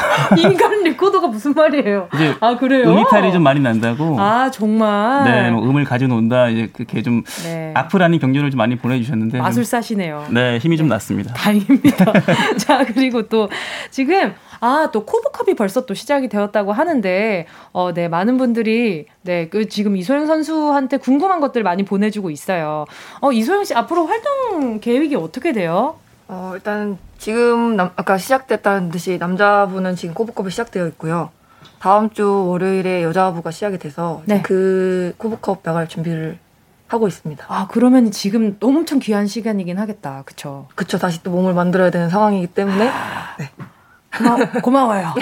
<laughs> 인간 레코더가 무슨 말이에요? 아 그래요? 음이탈이 좀 많이 난다고. 아 정말. 네, 뭐 음을 가져놓는다 이제 그게 좀 네. 악플 아닌 경륜을 좀 많이 보내주셨는데 마술사시네요. 네, 힘이 좀 났습니다. 다행입니다. <laughs> <laughs> 자 그리고 또 지금 아, 또 코브컵이 벌써 또 시작이 되었다고 하는데, 어, 네, 많은 분들이, 네, 그 지금 이소영 선수한테 궁금한 것들 많이 보내주고 있어요. 어, 이소영 씨 앞으로 활동 계획이 어떻게 돼요? 어, 일단 지금 남, 아까 시작됐다는 듯이 남자부는 지금 코브컵이 시작되어 있고요. 다음 주 월요일에 여자부가 시작이 돼서 네. 그 코브컵 나갈 준비를 하고 있습니다. 아 그러면 지금 엄청 귀한 시간이긴 하겠다. 그쵸? 그쵸. 다시 또 몸을 만들어야 되는 상황이기 때문에 아... 네. 고마, 워요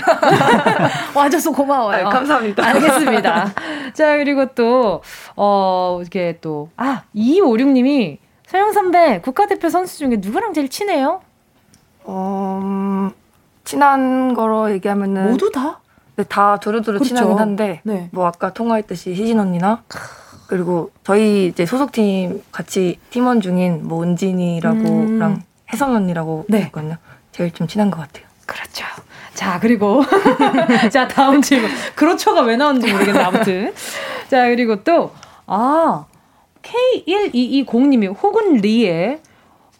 <laughs> 와줘서 고마워요. 아, 감사합니다. 알겠습니다. <laughs> 자, 그리고 또, 어, 이게 또, 아, 2256님이 서영 선배 국가대표 선수 중에 누구랑 제일 친해요? 어, 음, 친한 거로 얘기하면은. 모두 다? 네, 다 두루두루 그렇죠. 친하긴 한데, 네. 뭐 아까 통화했듯이 희진 언니나, 그리고 저희 이제 소속팀 같이 팀원 중인 뭐 은진이라고랑 음. 혜성 언니라고 네. 있거든요. 제일 좀 친한 것 같아요. 그렇죠. 자, 그리고 <laughs> 자, 다음 질문. 그렇죠가 왜 나오는지 모르겠네. 아무튼. 자, 그리고 또 아, K1220님이 혹은 리의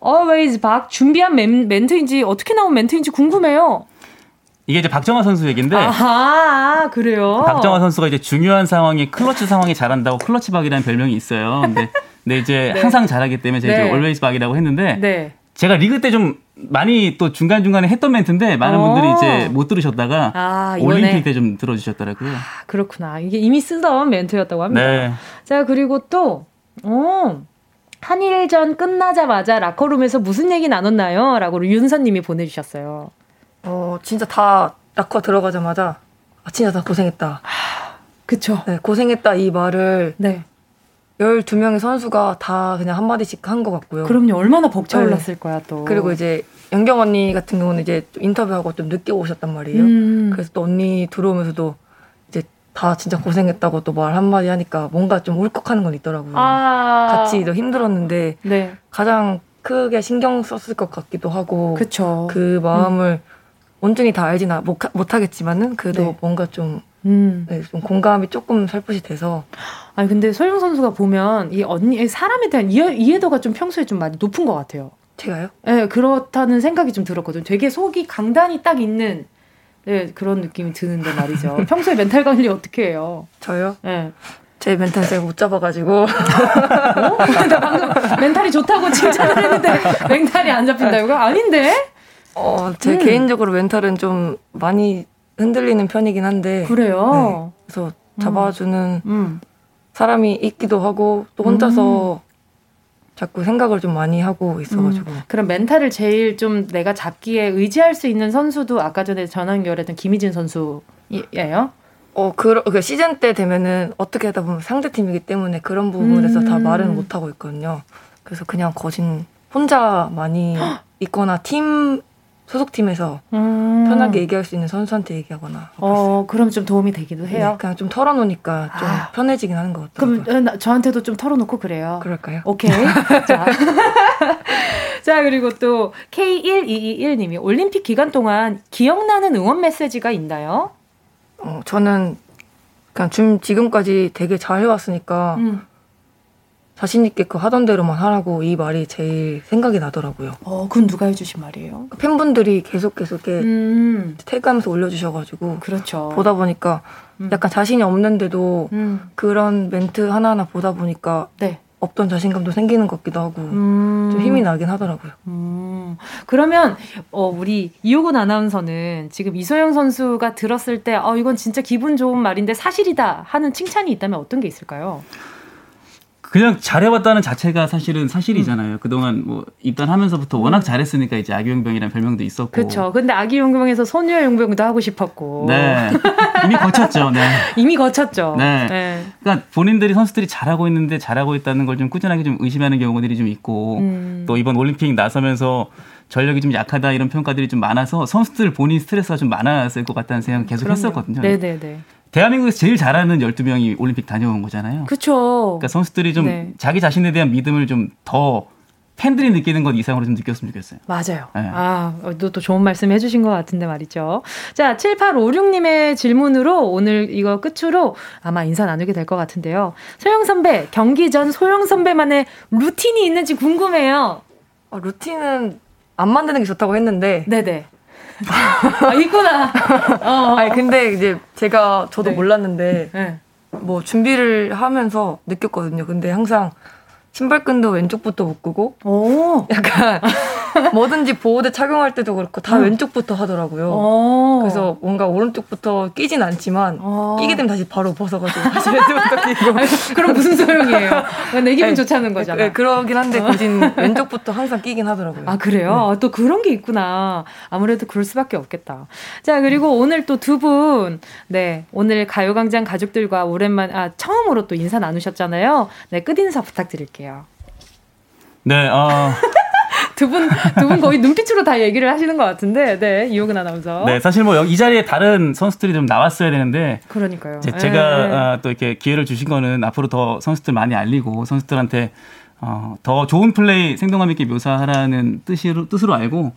Always 박 준비한 멘, 멘트인지 어떻게 나온 멘트인지 궁금해요. 이게 이제 박정화 선수 얘기인데. 아, 그래요? 박정화 선수가 이제 중요한 상황에 클러치 상황이 잘한다고 클러치 박이라는 별명이 있어요. 근데, 근데 이제 <laughs> 네. 항상 잘하기 때문에 제가 네. 이제 always 박이라고 했는데. 네. 제가 리그 때 좀 많이 또 중간중간에 했던 멘트인데 많은 분들이 이제 어. 못 들으셨다가 아, 올림픽 때 좀 들어주셨더라고요. 아, 그렇구나. 이게 이미 쓰던 멘트였다고 합니다. 네. 자, 그리고 또, 어, 한일전 끝나자마자 라커룸에서 무슨 얘기 나눴나요? 라고 윤서님이 보내주셨어요. 어, 진짜 다 라커 들어가자마자, 아, 진짜 다 고생했다. 그쵸. 네, 고생했다 이 말을 네. 12명의 선수가 다 그냥 한마디씩 한 것 같고요. 그럼요. 얼마나 벅차올랐을 네. 거야, 또. 그리고 이제 연경 언니 같은 경우는 이제 인터뷰하고 좀 늦게 오셨단 말이에요. 음. 그래서 또 언니 들어오면서도 다 진짜 고생했다고 또 말 한마디 하니까 뭔가 좀 울컥하는 건 있더라고요. 아. 같이 더 힘들었는데 네. 가장 크게 신경 썼을 것 같기도 하고 그쵸. 그 마음을 음. 온전히 다 알지는 못, 하겠지만은 그래도 네. 뭔가 좀 음. 네, 좀 공감이 조금 살풋이 돼서. 아니 근데 소영 선수가 보면 이 언니 사람에 대한 이해, 이해도가 좀 평소에 좀 많이 높은 것 같아요. 제가요? 네, 그렇다는 생각이 좀 들었거든요. 되게 속이 강단이 딱 있는 네, 그런 느낌이 드는데 말이죠. 평소에 멘탈 관리 어떻게 해요? 저요? 네. 제 멘탈 제가 못 잡아가지고. 어? 나 방금 멘탈이 좋다고 칭찬을 했는데 멘탈이 안 잡힌다고요? 아닌데? 어, 제 음. 개인적으로 멘탈은 좀 많이 흔들리는 편이긴 한데. 그래요? 네. 그래서 잡아주는 음. 음. 사람이 있기도 하고 또 혼자서 음. 자꾸 생각을 좀 많이 하고 있어가지고. 음. 그럼 멘탈을 제일 좀 내가 잡기에 의지할 수 있는 선수도 아까 전에 전화 연결했던 김희진 선수예요? 어, 그, 그 시즌 때 되면은 어떻게 하다 보면 상대 팀이기 때문에 그런 부분에서 다 음. 말은 못 하고 있거든요. 그래서 그냥 거진 혼자 많이 있거나 팀 소속팀에서 음. 편하게 얘기할 수 있는 선수한테 얘기하거나. 어, 그럼 좀 도움이 되기도 네, 해요. 네, 그냥 좀 털어놓으니까 좀 아. 편해지긴 하는 것 같아요. 그럼 어, 저한테도 좀 털어놓고 그래요. 그럴까요? 오케이. <laughs> 자. <laughs> 자, 그리고 또 K1221님이 올림픽 기간 동안 기억나는 응원 메시지가 있나요? 어, 저는 그냥 좀 지금까지 되게 잘 해왔으니까 음. 자신 있게 그 하던 대로만 하라고 이 말이 제일 생각이 나더라고요. 어, 그건 누가 해주신 말이에요? 그 팬분들이 계속 계속 이렇게 음. 태그하면서 올려주셔가지고 그렇죠. 보다 보니까 음. 약간 자신이 없는데도 음. 그런 멘트 하나하나 보다 보니까 네. 없던 자신감도 생기는 것 같기도 하고 음. 좀 힘이 나긴 하더라고요. 음. 그러면 어, 우리 이호곤 아나운서는 지금 이소영 선수가 들었을 때 어, 이건 진짜 기분 좋은 말인데 사실이다 하는 칭찬이 있다면 어떤 게 있을까요? 그냥 잘해왔다는 자체가 사실은 사실이잖아요. 음. 그동안 뭐 입단하면서부터 워낙 음. 잘했으니까 이제 아기용병이라는 별명도 있었고. 그렇죠. 근데 아기용병에서 소녀용병도 하고 싶었고. 네. 이미 거쳤죠. 네. <laughs> 이미 거쳤죠. 네. 네. 그러니까 본인들이 선수들이 잘하고 있는데 잘하고 있다는 걸 좀 꾸준하게 좀 의심하는 경우들이 좀 있고 음. 또 이번 올림픽 나서면서 전력이 좀 약하다 이런 평가들이 좀 많아서 선수들 본인 스트레스가 좀 많았을 것 같다는 생각을 계속 그럼요. 했었거든요. 네네네. 대한민국에서 제일 잘하는 12명이 올림픽 다녀온 거잖아요. 그렇죠. 그러니까 선수들이 좀 네. 자기 자신에 대한 믿음을 좀 더 팬들이 느끼는 것 이상으로 좀 느꼈으면 좋겠어요. 맞아요. 네. 아, 또, 또 좋은 말씀 해주신 것 같은데 말이죠. 자, 7856님의 질문으로 오늘 이거 끝으로 아마 인사 나누게 될 것 같은데요. 소영 선배, 경기 전 소영 선배만의 루틴이 있는지 궁금해요. 아, 루틴은 안 만드는 게 좋다고 했는데. 네네. 아, 있구나. 어, <laughs> 어. 아니, 근데 이제 제가 저도 네. 몰랐는데. 네. 뭐 준비를 하면서 느꼈거든요. 근데 항상 신발끈도 왼쪽부터 묶고 오. 약간 <laughs> 뭐든지 보호대 착용할 때도 그렇고 다 음. 왼쪽부터 하더라고요. 오. 그래서 뭔가 오른쪽부터 끼진 않지만 오. 끼게 되면 다시 바로 벗어가지고 <laughs> 다시 왼쪽부터 끼고. 그럼 무슨 소용이에요? <laughs> 내 기분 네, 좋다는 거잖아. 네, 그러긴 한데 거진 왼쪽부터 항상 끼긴 하더라고요. 아 그래요? 네. 또 그런 게 있구나. 아무래도 그럴 수밖에 없겠다. 자 그리고 오늘 또 두 분, 네 오늘 가요광장 가족들과 오랜만 아 처음으로 또 인사 나누셨잖아요. 네 끝 인사 부탁드릴게요. 네, 어. 두 분, 두 분 거의 눈빛으로 다 얘기를 하시는 것 같은데, 네, 이호근 아나운서. 네, 사실 뭐 이 자리에 다른 선수들이 좀 나왔어야 되는데. 그러니까요. 제, 가 네. 어, 또 이렇게 기회를 주신 거는 앞으로 더 선수들 많이 알리고 선수들한테 어, 더 좋은 플레이 생동감 있게 묘사하라는 뜻으로, 뜻으로 알고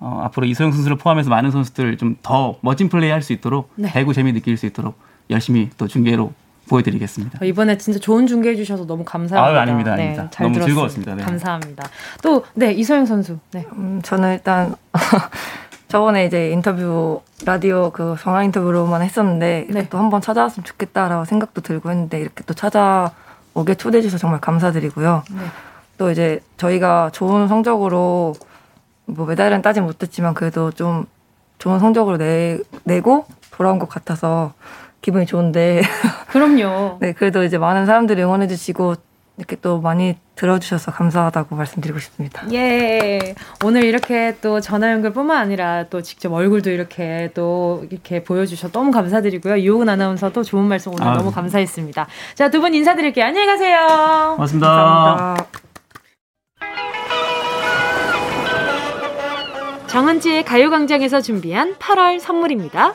어, 앞으로 이소영 선수를 포함해서 많은 선수들 좀 더 멋진 플레이 할 수 있도록 네. 배구 재미 느낄 수 있도록 열심히 또 중계로 보여드리겠습니다. 어, 이번에 진짜 좋은 중계해 주셔서 너무 감사합니다. 아유, 아닙니다, 네, 아닙니다. 너무 들었습니다. 즐거웠습니다. 네. 감사합니다. 또 네 이소영 선수. 네. 음, 저는 일단 <laughs> 저번에 이제 인터뷰 라디오 그 전화 인터뷰로만 했었는데 네. 또 한번 찾아왔으면 좋겠다라고 생각도 들고 했는데 이렇게 또 찾아오게 초대해 주셔서 정말 감사드리고요. 네. 또 이제 저희가 좋은 성적으로 뭐 메달은 따지 못했지만 그래도 좀 좋은 성적으로 내, 내고 돌아온 것 같아서 기분이 좋은데. <laughs> 그럼요. 네, 그래도 이제 많은 사람들이 응원해주시고 이렇게 또 많이 들어주셔서 감사하다고 말씀드리고 싶습니다. 예. 오늘 이렇게 또 전화 연결뿐만 아니라 또 직접 얼굴도 이렇게 또 이렇게 보여주셔서 너무 감사드리고요. 이호근 아나운서도 좋은 말씀 오늘 아. 너무 감사했습니다. 자, 두 분 인사드릴게요. 안녕히 가세요. 고맙습니다. 감사합니다. 정은지의 가요광장에서 준비한 8월 선물입니다.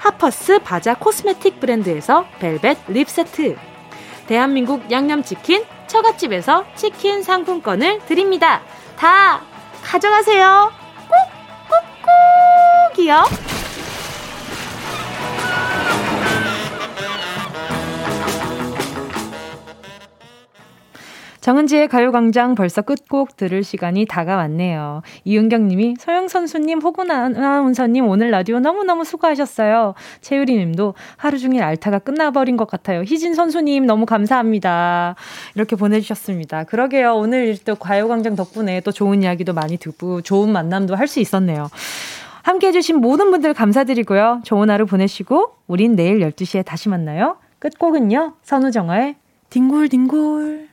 하퍼스 바자 코스메틱 브랜드에서 벨벳 립 세트 대한민국 양념치킨 처갓집에서 치킨 상품권을 드립니다. 다 가져가세요. 꾹꾹꾹이요. 정은지의 가요광장 벌써 끝곡 들을 시간이 다가왔네요. 이은경 님이 소영 선수님, 호gun 아나운서님 오늘 라디오 너무너무 수고하셨어요. 채유리 님도 하루 종일 알타가 끝나버린 것 같아요. 희진 선수님 너무 감사합니다. 이렇게 보내주셨습니다. 그러게요. 오늘 또 가요광장 덕분에 또 좋은 이야기도 많이 듣고 좋은 만남도 할 수 있었네요. 함께 해주신 모든 분들 감사드리고요. 좋은 하루 보내시고 우린 내일 12시에 다시 만나요. 끝곡은요. 선우정아의 딩골딩골